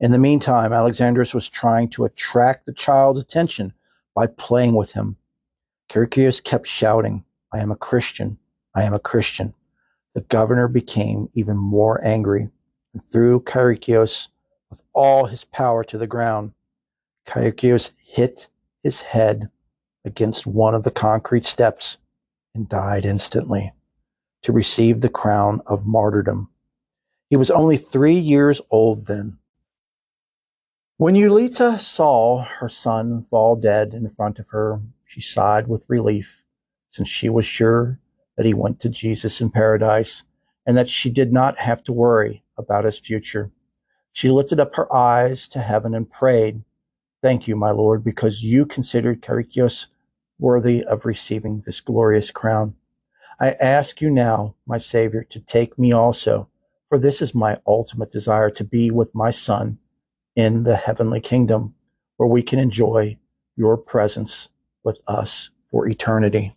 In the meantime, Alexandros was trying to attract the child's attention by playing with him. Charikios kept shouting, I am a Christian. I am a Christian. The governor became even more angry and threw Charikios with all his power to the ground. Charikios hit his head against one of the concrete steps and died instantly to receive the crown of martyrdom. He was only three years old then. When Ulita saw her son fall dead in front of her, she sighed with relief, since she was sure that he went to Jesus in paradise and that she did not have to worry about his future. She lifted up her eyes to heaven and prayed, Thank you, my Lord, because you considered Charikios worthy of receiving this glorious crown. I ask you now, my Savior, to take me also, for this is my ultimate desire to be with my Son in the heavenly kingdom, where we can enjoy your presence with us for eternity.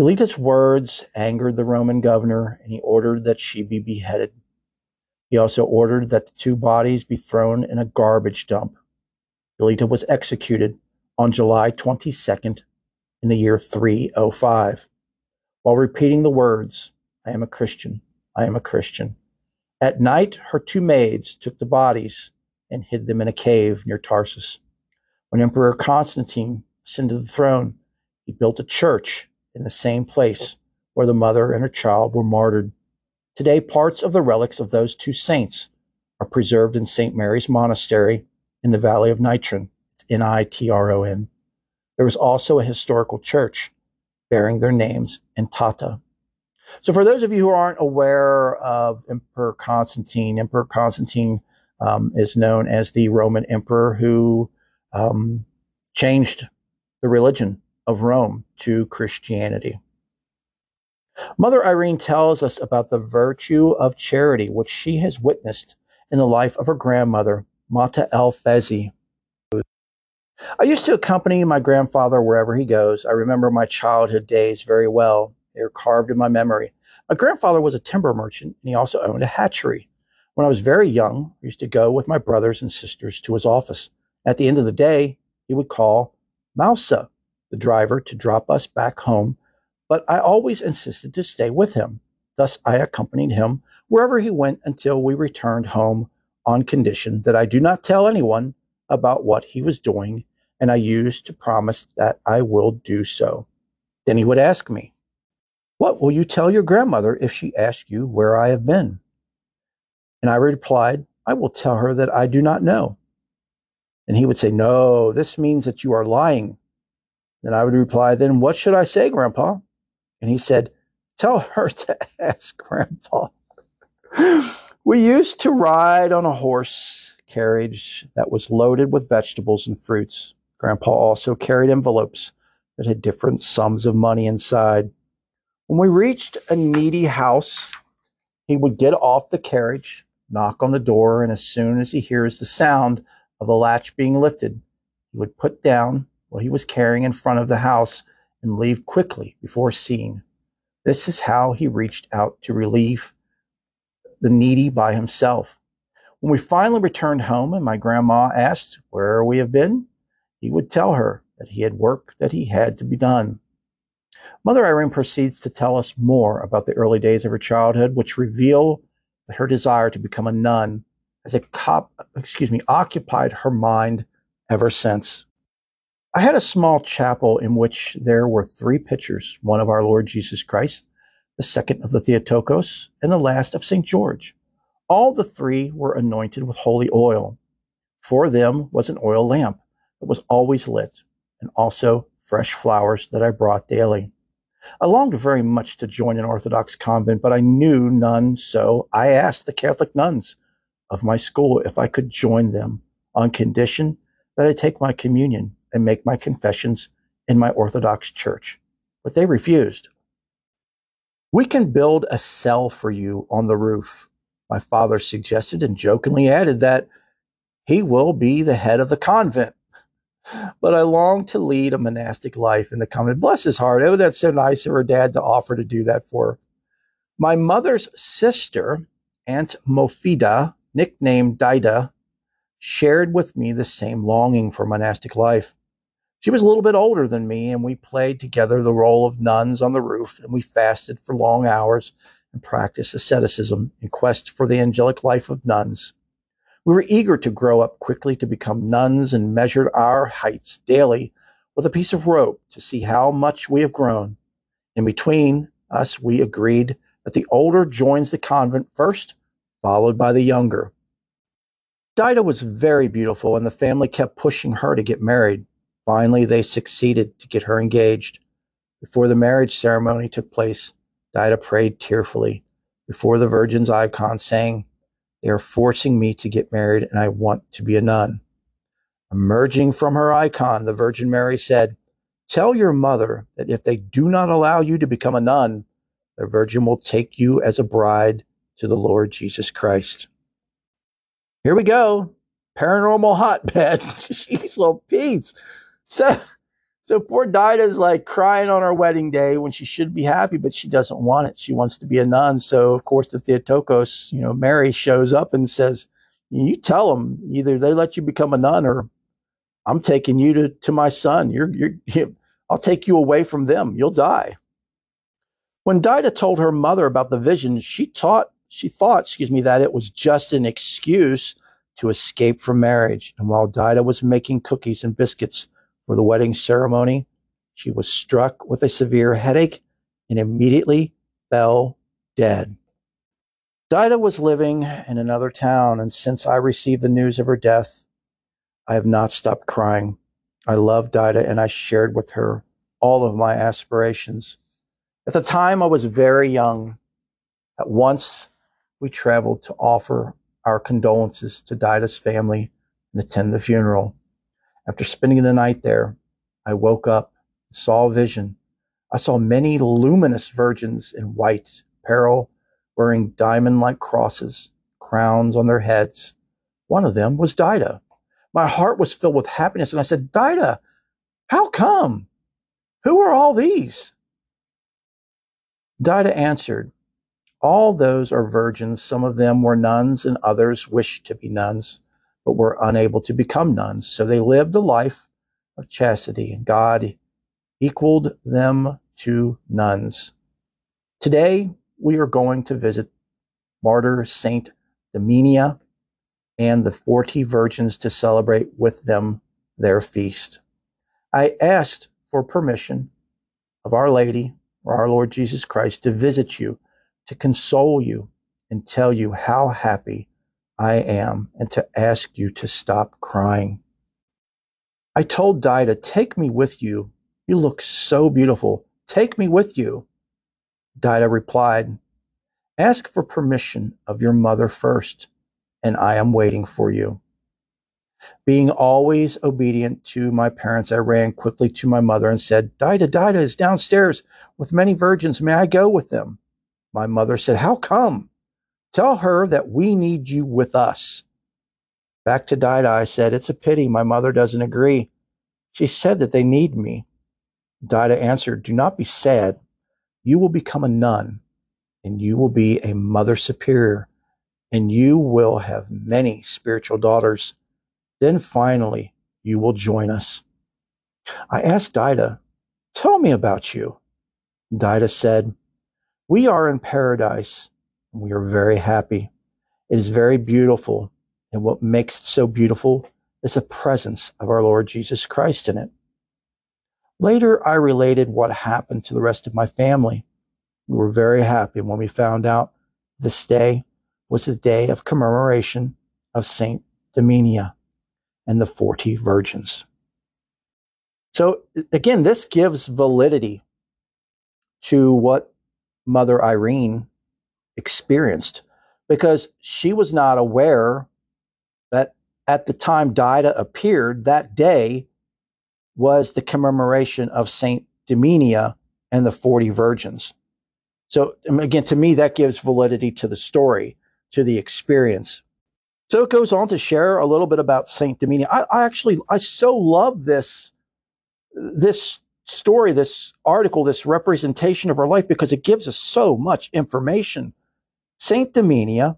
Ulita's words angered the Roman governor, and he ordered that she be beheaded. He also ordered that the two bodies be thrown in a garbage dump. Ulita was executed on July 22nd in the year 305 while repeating the words, I am a Christian, I am a Christian. At night, her two maids took the bodies and hid them in a cave near Tarsus. When Emperor Constantine ascended the throne, he built a church in the same place where the mother and her child were martyred. Today, parts of the relics of those two saints are preserved in St. Mary's Monastery in the Valley of Nitron. It's N I T R O N. There was also a historical church bearing their names in Tahta. So, for those of you who aren't aware of Emperor Constantine, Emperor Constantine um, is known as the Roman emperor who um, changed the religion of Rome to Christianity. Mother Irene tells us about the virtue of charity, which she has witnessed in the life of her grandmother, Mata El Fezi. I used to accompany my grandfather wherever he goes. I remember my childhood days very well. They are carved in my memory. My grandfather was a timber merchant and he also owned a hatchery. When I was very young, I used to go with my brothers and sisters to his office. At the end of the day, he would call Mousa, the driver, to drop us back home but I always insisted to stay with him. Thus, I accompanied him wherever he went until we returned home on condition that I do not tell anyone about what he was doing, and I used to promise that I will do so. Then he would ask me, What will you tell your grandmother if she asks you where I have been? And I replied, I will tell her that I do not know. And he would say, No, this means that you are lying. Then I would reply, Then what should I say, Grandpa? And he said, Tell her to ask Grandpa. we used to ride on a horse carriage that was loaded with vegetables and fruits. Grandpa also carried envelopes that had different sums of money inside. When we reached a needy house, he would get off the carriage, knock on the door, and as soon as he hears the sound of a latch being lifted, he would put down what he was carrying in front of the house and leave quickly before seeing. This is how he reached out to relieve the needy by himself. When we finally returned home and my grandma asked where we have been, he would tell her that he had work that he had to be done. Mother Irene proceeds to tell us more about the early days of her childhood, which reveal her desire to become a nun has a cop, excuse me, occupied her mind ever since. I had a small chapel in which there were three pictures one of our Lord Jesus Christ, the second of the Theotokos, and the last of St. George. All the three were anointed with holy oil. For them was an oil lamp that was always lit, and also fresh flowers that I brought daily. I longed very much to join an Orthodox convent, but I knew none, so I asked the Catholic nuns of my school if I could join them on condition that I take my communion and make my confessions in my Orthodox church. But they refused. We can build a cell for you on the roof, my father suggested and jokingly added that he will be the head of the convent. But I long to lead a monastic life in the convent. Bless his heart. Oh, that's so nice of her dad to offer to do that for her. My mother's sister, Aunt Mofida, nicknamed Dida, shared with me the same longing for monastic life. She was a little bit older than me, and we played together the role of nuns on the roof, and we fasted for long hours and practiced asceticism in quest for the angelic life of nuns. We were eager to grow up quickly to become nuns and measured our heights daily with a piece of rope to see how much we have grown. In between us, we agreed that the older joins the convent first, followed by the younger. Dida was very beautiful, and the family kept pushing her to get married. Finally, they succeeded to get her engaged. Before the marriage ceremony took place, Dida prayed tearfully before the Virgin's icon, saying, They are forcing me to get married, and I want to be a nun. Emerging from her icon, the Virgin Mary said, Tell your mother that if they do not allow you to become a nun, the Virgin will take you as a bride to the Lord Jesus Christ. Here we go. Paranormal hotbed. Jeez, little Pete's. So, so poor Dida's like crying on her wedding day when she should be happy, but she doesn't want it. She wants to be a nun. So, of course, the Theotokos, you know, Mary shows up and says, "You tell them either they let you become a nun, or I'm taking you to to my son. You're you're. You, I'll take you away from them. You'll die." When Dida told her mother about the vision, she taught she thought, excuse me, that it was just an excuse to escape from marriage. And while Dida was making cookies and biscuits for the wedding ceremony, she was struck with a severe headache and immediately fell dead. Dida was living in another town, and since I received the news of her death, I have not stopped crying. I loved Dida and I shared with her all of my aspirations. At the time, I was very young. At once, we traveled to offer our condolences to Dida's family and attend the funeral. After spending the night there, I woke up and saw a vision. I saw many luminous virgins in white apparel wearing diamond like crosses, crowns on their heads. One of them was Dida. My heart was filled with happiness, and I said, Dida, how come? Who are all these? Dida answered, All those are virgins. Some of them were nuns, and others wished to be nuns, but were unable to become nuns. So they lived a life of chastity, and God equaled them to nuns. Today, we are going to visit martyr Saint Damiania and the 40 virgins to celebrate with them their feast. I asked for permission of Our Lady or our Lord Jesus Christ to visit you, to console you, and tell you how happy I am, and to ask you to stop crying. I told Dida, Take me with you. You look so beautiful. Take me with you. Dida replied, Ask for permission of your mother first, and I am waiting for you. Being always obedient to my parents, I ran quickly to my mother and said, Dida, Dida is downstairs with many virgins. May I go with them? My mother said, How come? Tell her that we need you with us. Back to Dida, I said, It's a pity my mother doesn't agree. She said that they need me. Dida answered, Do not be sad. You will become a nun and you will be a mother superior, and you will have many spiritual daughters. Then finally, you will join us. I asked Dida, Tell me about you. Dida said, We are in paradise, and we are very happy. It is very beautiful, and what makes it so beautiful is the presence of our Lord Jesus Christ in it. Later, I related what happened to the rest of my family. We were very happy when we found out this day was the day of commemoration of Saint Damiania and the 40 virgins. So again, this gives validity to what Mother Irene experienced because she was not aware that at the time Dida appeared that day was the commemoration of Saint Damiania and the 40 virgins. So um, again, to me, that gives validity to the story, to the experience. So it goes on to share a little bit about Saint Damiania. I, I actually, I so love this, this story, this article, this representation of her life because it gives us so much information. Saint Damiania,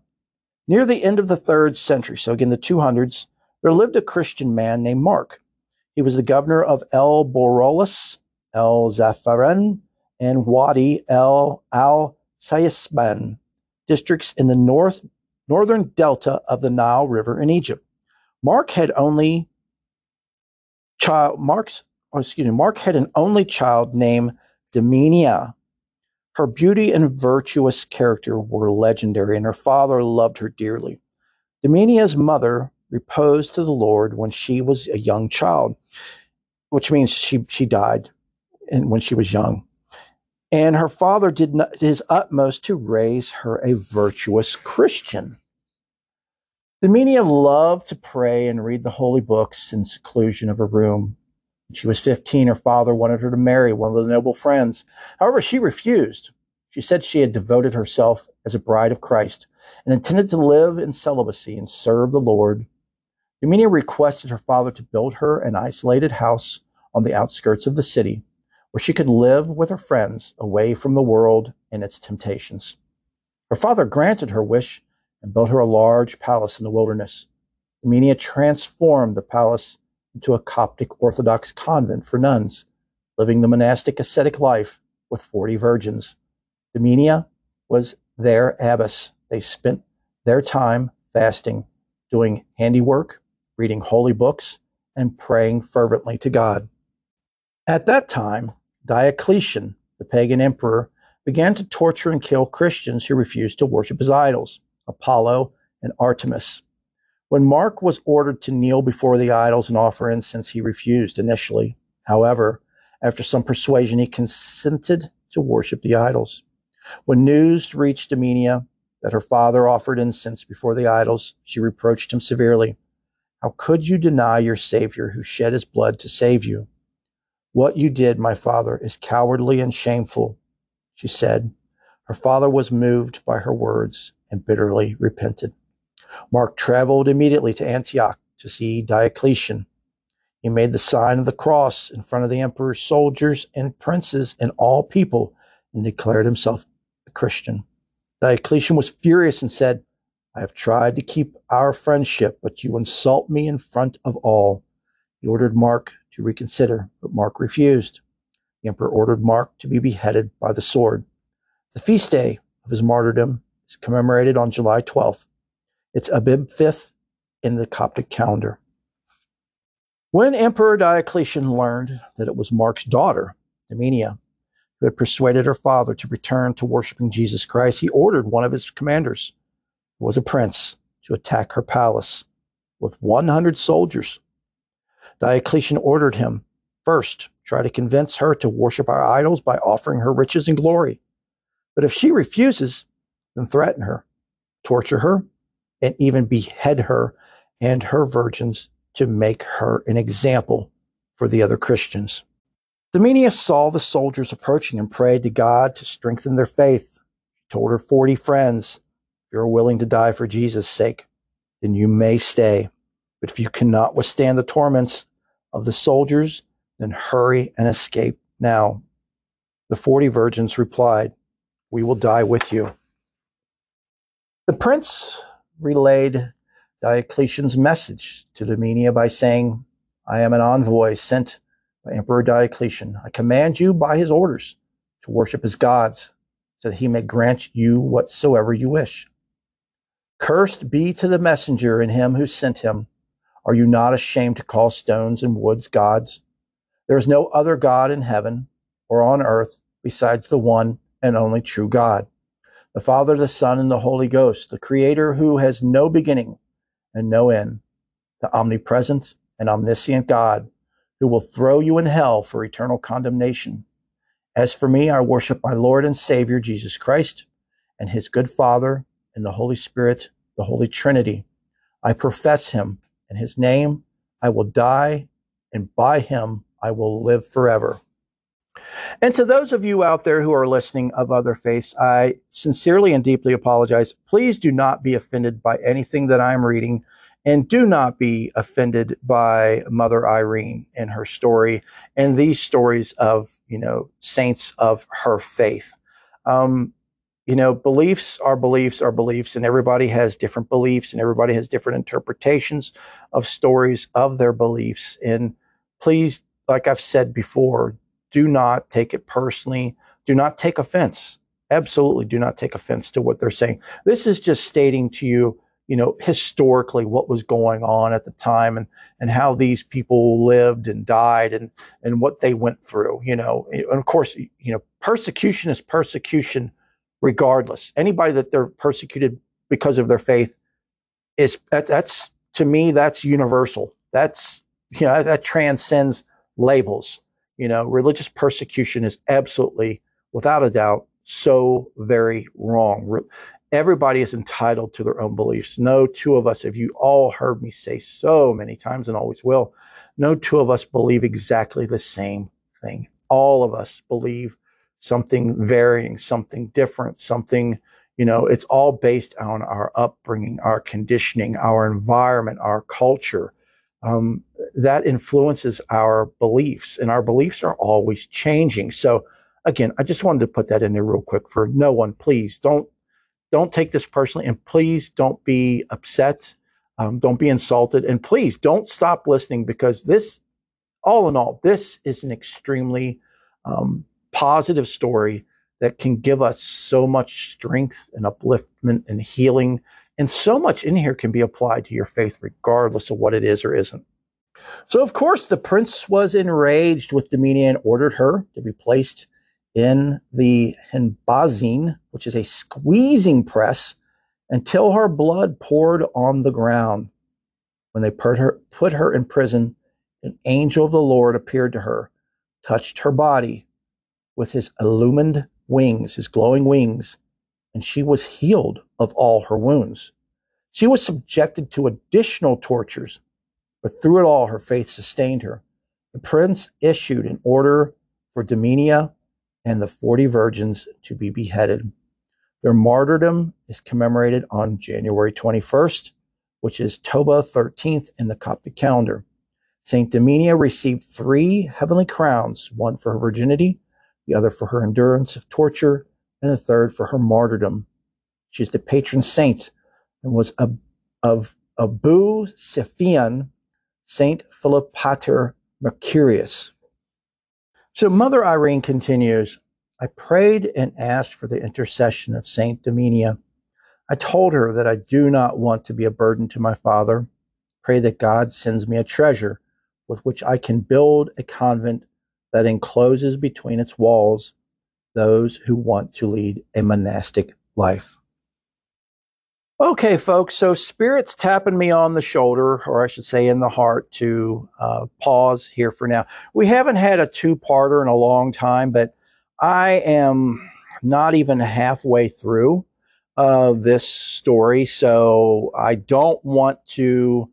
near the end of the third century, so again the 200s, there lived a Christian man named Mark. He was the governor of El Borolas, El Zafaran, and Wadi el Al Sayasban districts in the north northern delta of the Nile River in Egypt. Mark had only child Mark's oh, excuse me, Mark had an only child named Damiania. Her beauty and virtuous character were legendary, and her father loved her dearly. Damiania's mother reposed to the Lord when she was a young child, which means she, she died when she was young. And her father did not, his utmost to raise her a virtuous Christian. Damiania loved to pray and read the holy books in seclusion of her room. She was 15, her father wanted her to marry one of the noble friends. However, she refused. She said she had devoted herself as a bride of Christ and intended to live in celibacy and serve the Lord. Damiania requested her father to build her an isolated house on the outskirts of the city where she could live with her friends away from the world and its temptations. Her father granted her wish and built her a large palace in the wilderness. Damiania transformed the palace into a Coptic Orthodox convent for nuns, living the monastic ascetic life with 40 virgins. Damiania was their abbess, they spent their time fasting, doing handiwork, reading holy books, and praying fervently to God. At that time, Diocletian, the pagan emperor, began to torture and kill Christians who refused to worship his idols, Apollo and Artemis. When Mark was ordered to kneel before the idols and offer incense, he refused initially. However, after some persuasion, he consented to worship the idols. When news reached Domenia that her father offered incense before the idols, she reproached him severely. How could you deny your Savior who shed his blood to save you? What you did, my father, is cowardly and shameful, she said. Her father was moved by her words and bitterly repented. Mark traveled immediately to Antioch to see Diocletian. He made the sign of the cross in front of the emperor's soldiers and princes and all people and declared himself a Christian. Diocletian was furious and said, I have tried to keep our friendship, but you insult me in front of all. He ordered Mark to reconsider, but Mark refused. The emperor ordered Mark to be beheaded by the sword. The feast day of his martyrdom is commemorated on July 12th. It's Abib 5th in the Coptic calendar. When Emperor Diocletian learned that it was Mark's daughter, Domenia, who had persuaded her father to return to worshiping Jesus Christ, he ordered one of his commanders, who was a prince, to attack her palace with 100 soldiers. Diocletian ordered him first try to convince her to worship our idols by offering her riches and glory. But if she refuses, then threaten her, torture her, and even behead her and her virgins to make her an example for the other Christians. Domenia saw the soldiers approaching and prayed to God to strengthen their faith. She told her 40 friends, If you're willing to die for Jesus' sake, then you may stay. But if you cannot withstand the torments of the soldiers, then hurry and escape now. The 40 virgins replied, We will die with you. The prince relayed Diocletian's message to Domenia by saying, I am an envoy sent by Emperor Diocletian. I command you by his orders to worship his gods, so that he may grant you whatsoever you wish. Cursed be to the messenger and him who sent him. Are you not ashamed to call stones and woods gods? There is no other God in heaven or on earth besides the one and only true God, the Father, the Son, and the Holy Ghost, the Creator who has no beginning and no end, the omnipresent and omniscient God who will throw you in hell for eternal condemnation. As for me, I worship my Lord and Savior Jesus Christ and his good Father and the Holy Spirit, the Holy Trinity. I profess him in his name. I will die and by him I will live forever. And to those of you out there who are listening of other faiths, I sincerely and deeply apologize. Please do not be offended by anything that I'm reading and do not be offended by Mother Irene and her story and these stories of, you know, saints of her faith. Um, you know, beliefs are beliefs are beliefs, and everybody has different beliefs and everybody has different interpretations of stories of their beliefs. And please, like I've said before, do not take it personally. Do not take offense. Absolutely do not take offense to what they're saying. This is just stating to you you know, historically what was going on at the time and, and how these people lived and died and, and what they went through, you know. And of course, you know, persecution is persecution regardless. Anybody that they're persecuted because of their faith is that, that's to me, that's universal. That's, you know, that, that transcends labels. You know, religious persecution is absolutely, without a doubt, so very wrong everybody is entitled to their own beliefs. No two of us, if you all heard me say so many times and always will, no two of us believe exactly the same thing. All of us believe something varying, something different, something, you know, it's all based on our upbringing, our conditioning, our environment, our culture. Um, that influences our beliefs, and our beliefs are always changing. So, again, I just wanted to put that in there real quick for no one. Please don't don't take this personally and please don't be upset. Um, don't be insulted. And please don't stop listening because this, all in all, this is an extremely um, positive story that can give us so much strength and upliftment and healing. And so much in here can be applied to your faith, regardless of what it is or isn't. So, of course, the prince was enraged with Demenia and ordered her to be placed in the Henbazin, which is a squeezing press, until her blood poured on the ground. When they put her, put her in prison, an angel of the Lord appeared to her, touched her body with his illumined wings, his glowing wings, and she was healed of all her wounds. She was subjected to additional tortures, but through it all, her faith sustained her. The prince issued an order for Demenia and the 40 virgins to be beheaded. Their martyrdom is commemorated on January 21st, which is Toba 13th in the Coptic calendar. Saint Demenia received three heavenly crowns, one for her virginity, the other for her endurance of torture, and the third for her martyrdom. She is the patron saint and was of, of Abu Sefein, Saint Philopater Mercurius. So Mother Irene continues, I prayed and asked for the intercession of Saint Demenia. I told her that I do not want to be a burden to my father. Pray that God sends me a treasure with which I can build a convent that encloses between its walls those who want to lead a monastic life. Okay, folks, so Spirit's tapping me on the shoulder, or I should say in the heart, to uh, pause here for now. We haven't had a two parter in a long time, but I am not even halfway through uh, this story, so I don't want to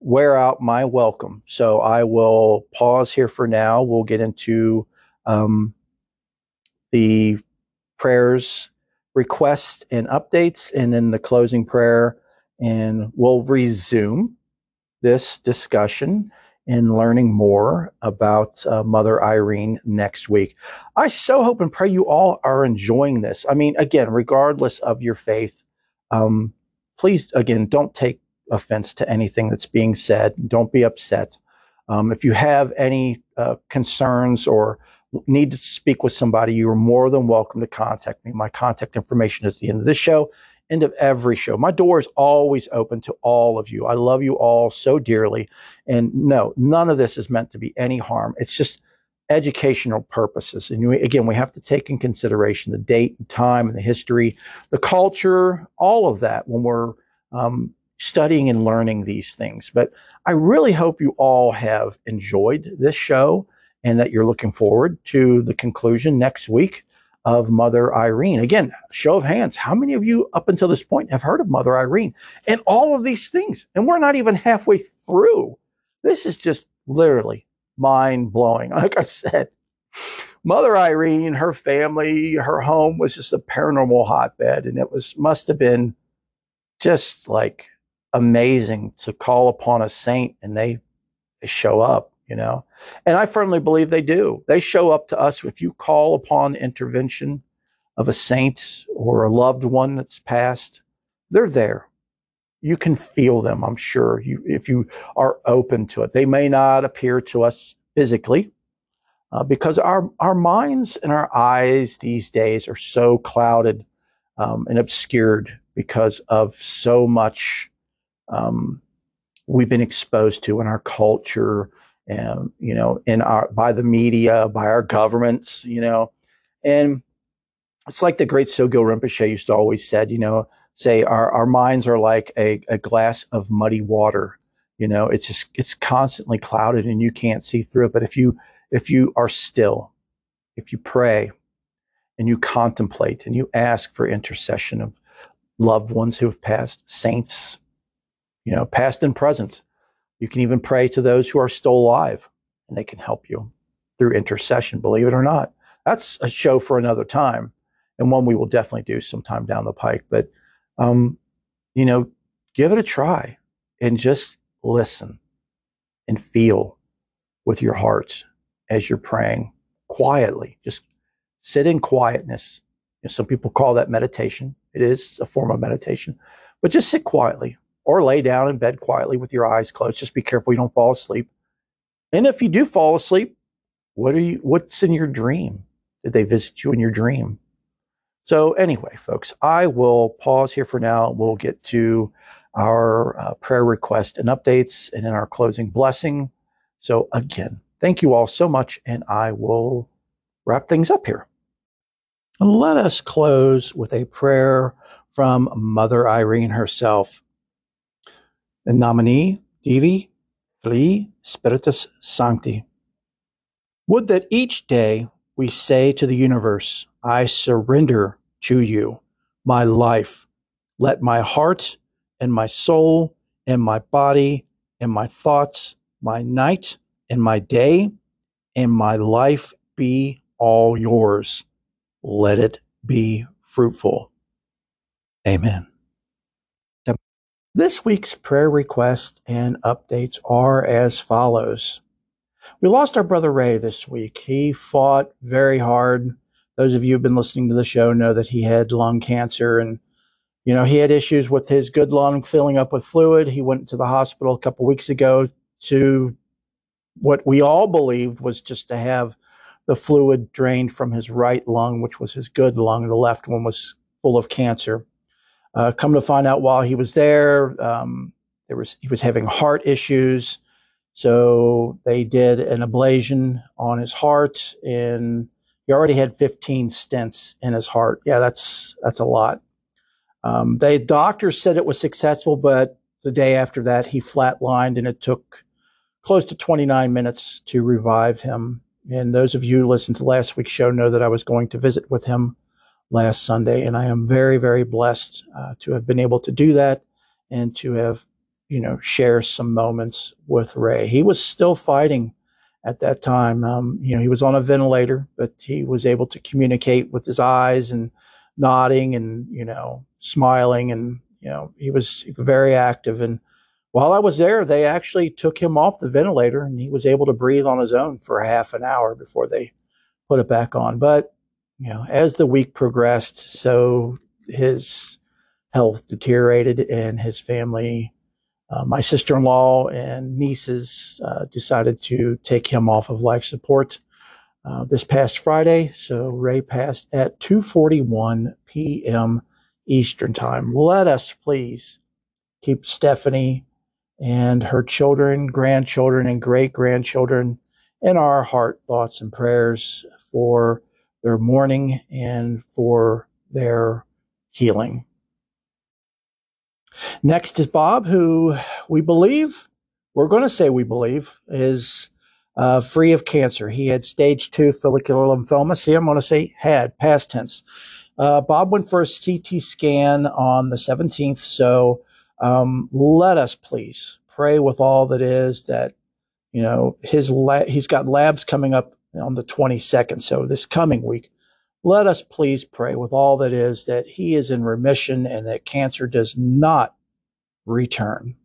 wear out my welcome. So I will pause here for now. We'll get into um, the prayers, requests, and updates, and then the closing prayer, and we'll resume this discussion and learning more about uh, Mother Irene next week. I so hope and pray you all are enjoying this. I mean, again, regardless of your faith, um, please, again, don't take offense to anything that's being said. Don't be upset. Um, if you have any uh, concerns or need to speak with somebody, you are more than welcome to contact me. My contact information is the end of this show, end of every show. My door is always open to all of you. I love you all so dearly. And no, none of this is meant to be any harm. It's just educational purposes. And we, again, we have to take in consideration the date and time and the history, the culture, all of that when we're um, studying and learning these things. But I really hope you all have enjoyed this show and that you're looking forward to the conclusion next week of Mother Irene. Again, show of hands, how many of you up until this point have heard of Mother Irene and all of these things? And we're not even halfway through. This is just literally mind blowing. Like I said, Mother Irene, her family, her home was just a paranormal hotbed, and it was must have been just like amazing to call upon a saint and they, they show up, you know. And I firmly believe they do. They show up to us if you call upon intervention of a saint or a loved one that's passed, they're there. You can feel them, I'm sure, you, if you are open to it. They may not appear to us physically uh, because our, our minds and our eyes these days are so clouded um, and obscured because of so much um, we've been exposed to in our culture and you know in our by the media by our governments you know and it's like the great Sogyal Rinpoche used to always said you know say our, our minds are like a, a glass of muddy water you know it's just it's constantly clouded and you can't see through it but if you if you are still if you pray and you contemplate and you ask for intercession of loved ones who have passed saints you know, past and present. You can even pray to those who are still alive and they can help you through intercession, believe it or not. That's a show for another time and one we will definitely do sometime down the pike. But, um, you know, give it a try and just listen and feel with your heart as you're praying quietly. Just sit in quietness. You know, some people call that meditation. It is a form of meditation, but just sit quietly or lay down in bed quietly with your eyes closed. Just be careful you don't fall asleep. And if you do fall asleep, what are you what's in your dream? Did they visit you in your dream? So, anyway, folks, I will pause here for now. We'll get to our uh, prayer request and updates and in our closing blessing. So, again, thank you all so much, and I will wrap things up here. Let us close with a prayer from Mother Irene herself. In nomine Divi, Filii, Spiritus Sancti. Would that each day we say to the universe, I surrender to you my life. Let my heart and my soul and my body and my thoughts, my night and my day and my life be all yours. Let it be fruitful. Amen. This week's prayer requests and updates are as follows. We lost our brother Ray this week. He fought very hard. Those of you who've been listening to the show know that he had lung cancer and you know, he had issues with his good lung filling up with fluid. He went to the hospital a couple weeks ago to what we all believed was just to have the fluid drained from his right lung, which was his good lung. The left one was full of cancer. Uh, come to find out while he was there, um, there was he was having heart issues, so they did an ablation on his heart, and he already had 15 stents in his heart. Yeah, that's that's a lot. Um, the doctors said it was successful, but the day after that, he flatlined, and it took close to 29 minutes to revive him. And those of you who listened to last week's show know that I was going to visit with him last Sunday. And I am very, very blessed uh, to have been able to do that and to have, you know, share some moments with Ray. He was still fighting at that time. Um, you know, he was on a ventilator, but he was able to communicate with his eyes and nodding and, you know, smiling. And, you know, he was very active. And while I was there, they actually took him off the ventilator and he was able to breathe on his own for half an hour before they put it back on. But you know, as the week progressed, so his health deteriorated and his family, uh, my sister in law and nieces, uh, decided to take him off of life support uh, this past Friday. So Ray passed at 2:41 p.m. Eastern Time. Let us please keep Stephanie and her children, grandchildren, and great grandchildren in our heart, thoughts, and prayers for their mourning and for their healing. Next is Bob, who we believe, we're going to say we believe, is uh, free of cancer. He had stage two follicular lymphoma. See, I'm going to say had, past tense. Uh, Bob went for a CT scan on the 17th. So um, let us please pray with all that is that, you know, his la- he's got labs coming up on the 22nd. So this coming week, let us please pray with all that is that he is in remission and that cancer does not return.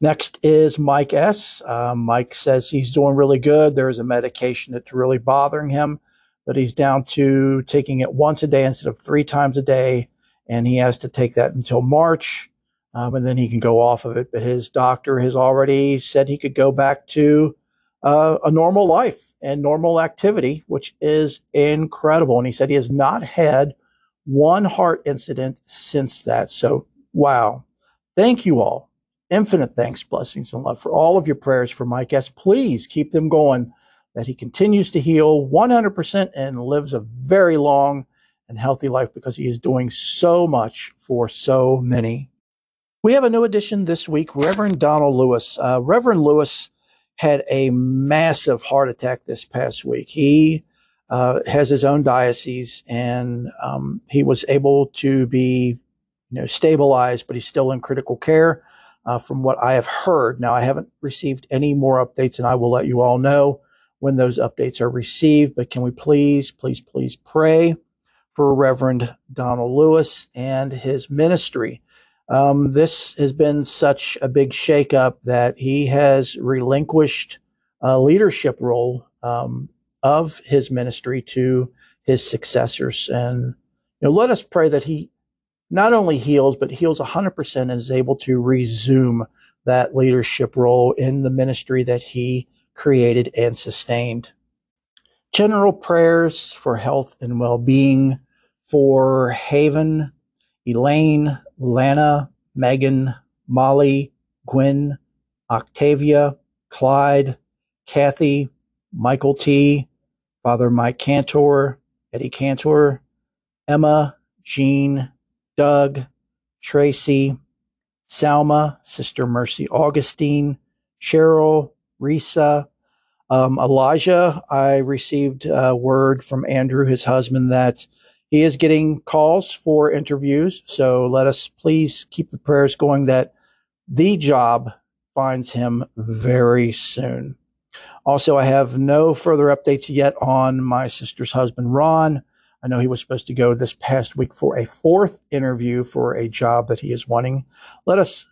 Next is Mike S. Um, Mike says he's doing really good. There is a medication that's really bothering him, but he's down to taking it once a day instead of three times a day. And he has to take that until March, um, and then he can go off of it. But his doctor has already said he could go back to uh, a normal life and normal activity, which is incredible. And he said he has not had one heart incident since that. So, wow. Thank you all. Infinite thanks, blessings, and love for all of your prayers for Mike S. Please keep them going, that he continues to heal 100% and lives a very long and healthy life because he is doing so much for so many. We have a new addition this week, Reverend Donald Lewis. Uh, Reverend Lewis had a massive heart attack this past week. He uh, has his own diocese, and um, he was able to be, you know, stabilized, but he's still in critical care. Uh, from what I have heard, now I haven't received any more updates, and I will let you all know when those updates are received. But can we please, please, please pray for Reverend Donald Lewis and his ministry? Um, this has been such a big shakeup that he has relinquished a leadership role um, of his ministry to his successors. And you know, let us pray that he not only heals, but heals 100% and is able to resume that leadership role in the ministry that he created and sustained. General prayers for health and well being for Haven, Elaine, Lana, Megan, Molly, Gwen, Octavia, Clyde, Kathy, Michael T., Father Mike Cantor, Eddie Cantor, Emma, Jean, Doug, Tracy, Salma, Sister Mercy Augustine, Cheryl, Risa, um, Elijah. I received a word from Andrew, his husband, that he is getting calls for interviews. So let us please keep the prayers going that the job finds him very soon. Also, I have no further updates yet on my sister's husband, Ron. I know he was supposed to go this past week for a fourth interview for a job that he is wanting. Let us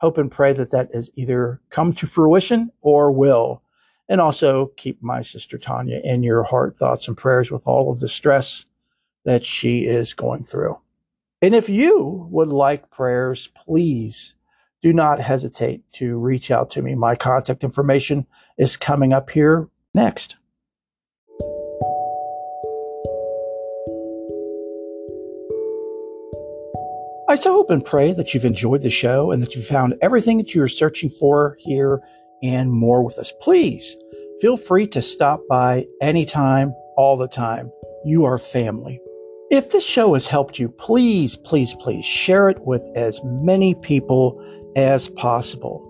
hope and pray that that has either come to fruition or will. And also keep my sister Tanya in your heart, thoughts, and prayers with all of the stress that she is going through. And if you would like prayers, please do not hesitate to reach out to me. My contact information is coming up here next. I so hope and pray that you've enjoyed the show and that you found everything that you are searching for here and more with us. Please feel free to stop by anytime, all the time. You are family. If this show has helped you, please, please, please share it with as many people as possible.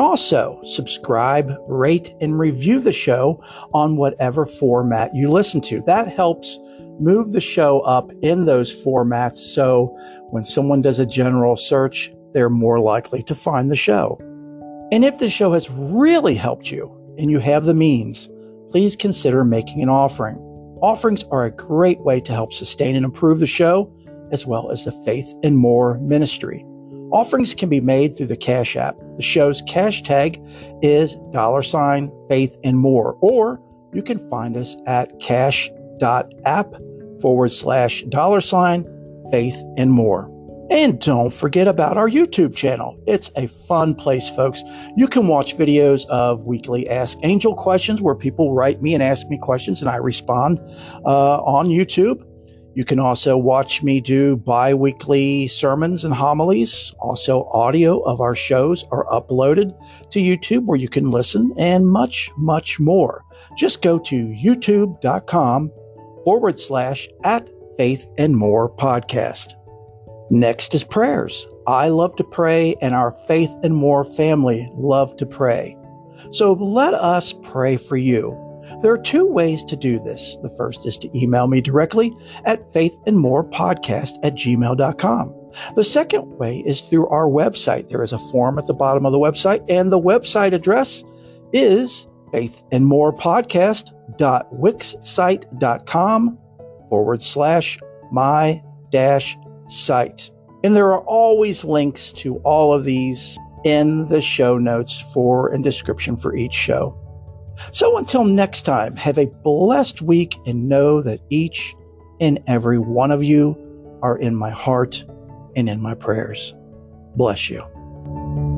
Also, subscribe, rate, and review the show on whatever format you listen to. That helps move the show up in those formats so when someone does a general search, they're more likely to find the show. And if the show has really helped you and you have the means, please consider making an offering. Offerings are a great way to help sustain and improve the show, as well as the Faith and More ministry. Offerings can be made through the Cash App. The show's cash tag is dollar sign faith and more, or you can find us at cash.app forward slash dollar sign faith and more. And don't forget about our YouTube channel. It's a fun place, folks. You can watch videos of weekly Ask Angel questions where people write me and ask me questions and I respond uh, on YouTube. You can also watch me do bi weekly sermons and homilies. Also, audio of our shows are uploaded to YouTube where you can listen and much, much more. Just go to youtube.com forward slash at faith and more podcast. Next is prayers. I love to pray, and our Faith and More family love to pray. So let us pray for you. There are two ways to do this. The first is to email me directly at faithandmorepodcast at gmail.com. The second way is through our website. There is a form at the bottom of the website, and the website address is faithandmorepodcast.wixsite.com forward slash my dash site. And there are always links to all of these in the show notes for and description for each show. So until next time, have a blessed week and know that each and every one of you are in my heart and in my prayers. Bless you.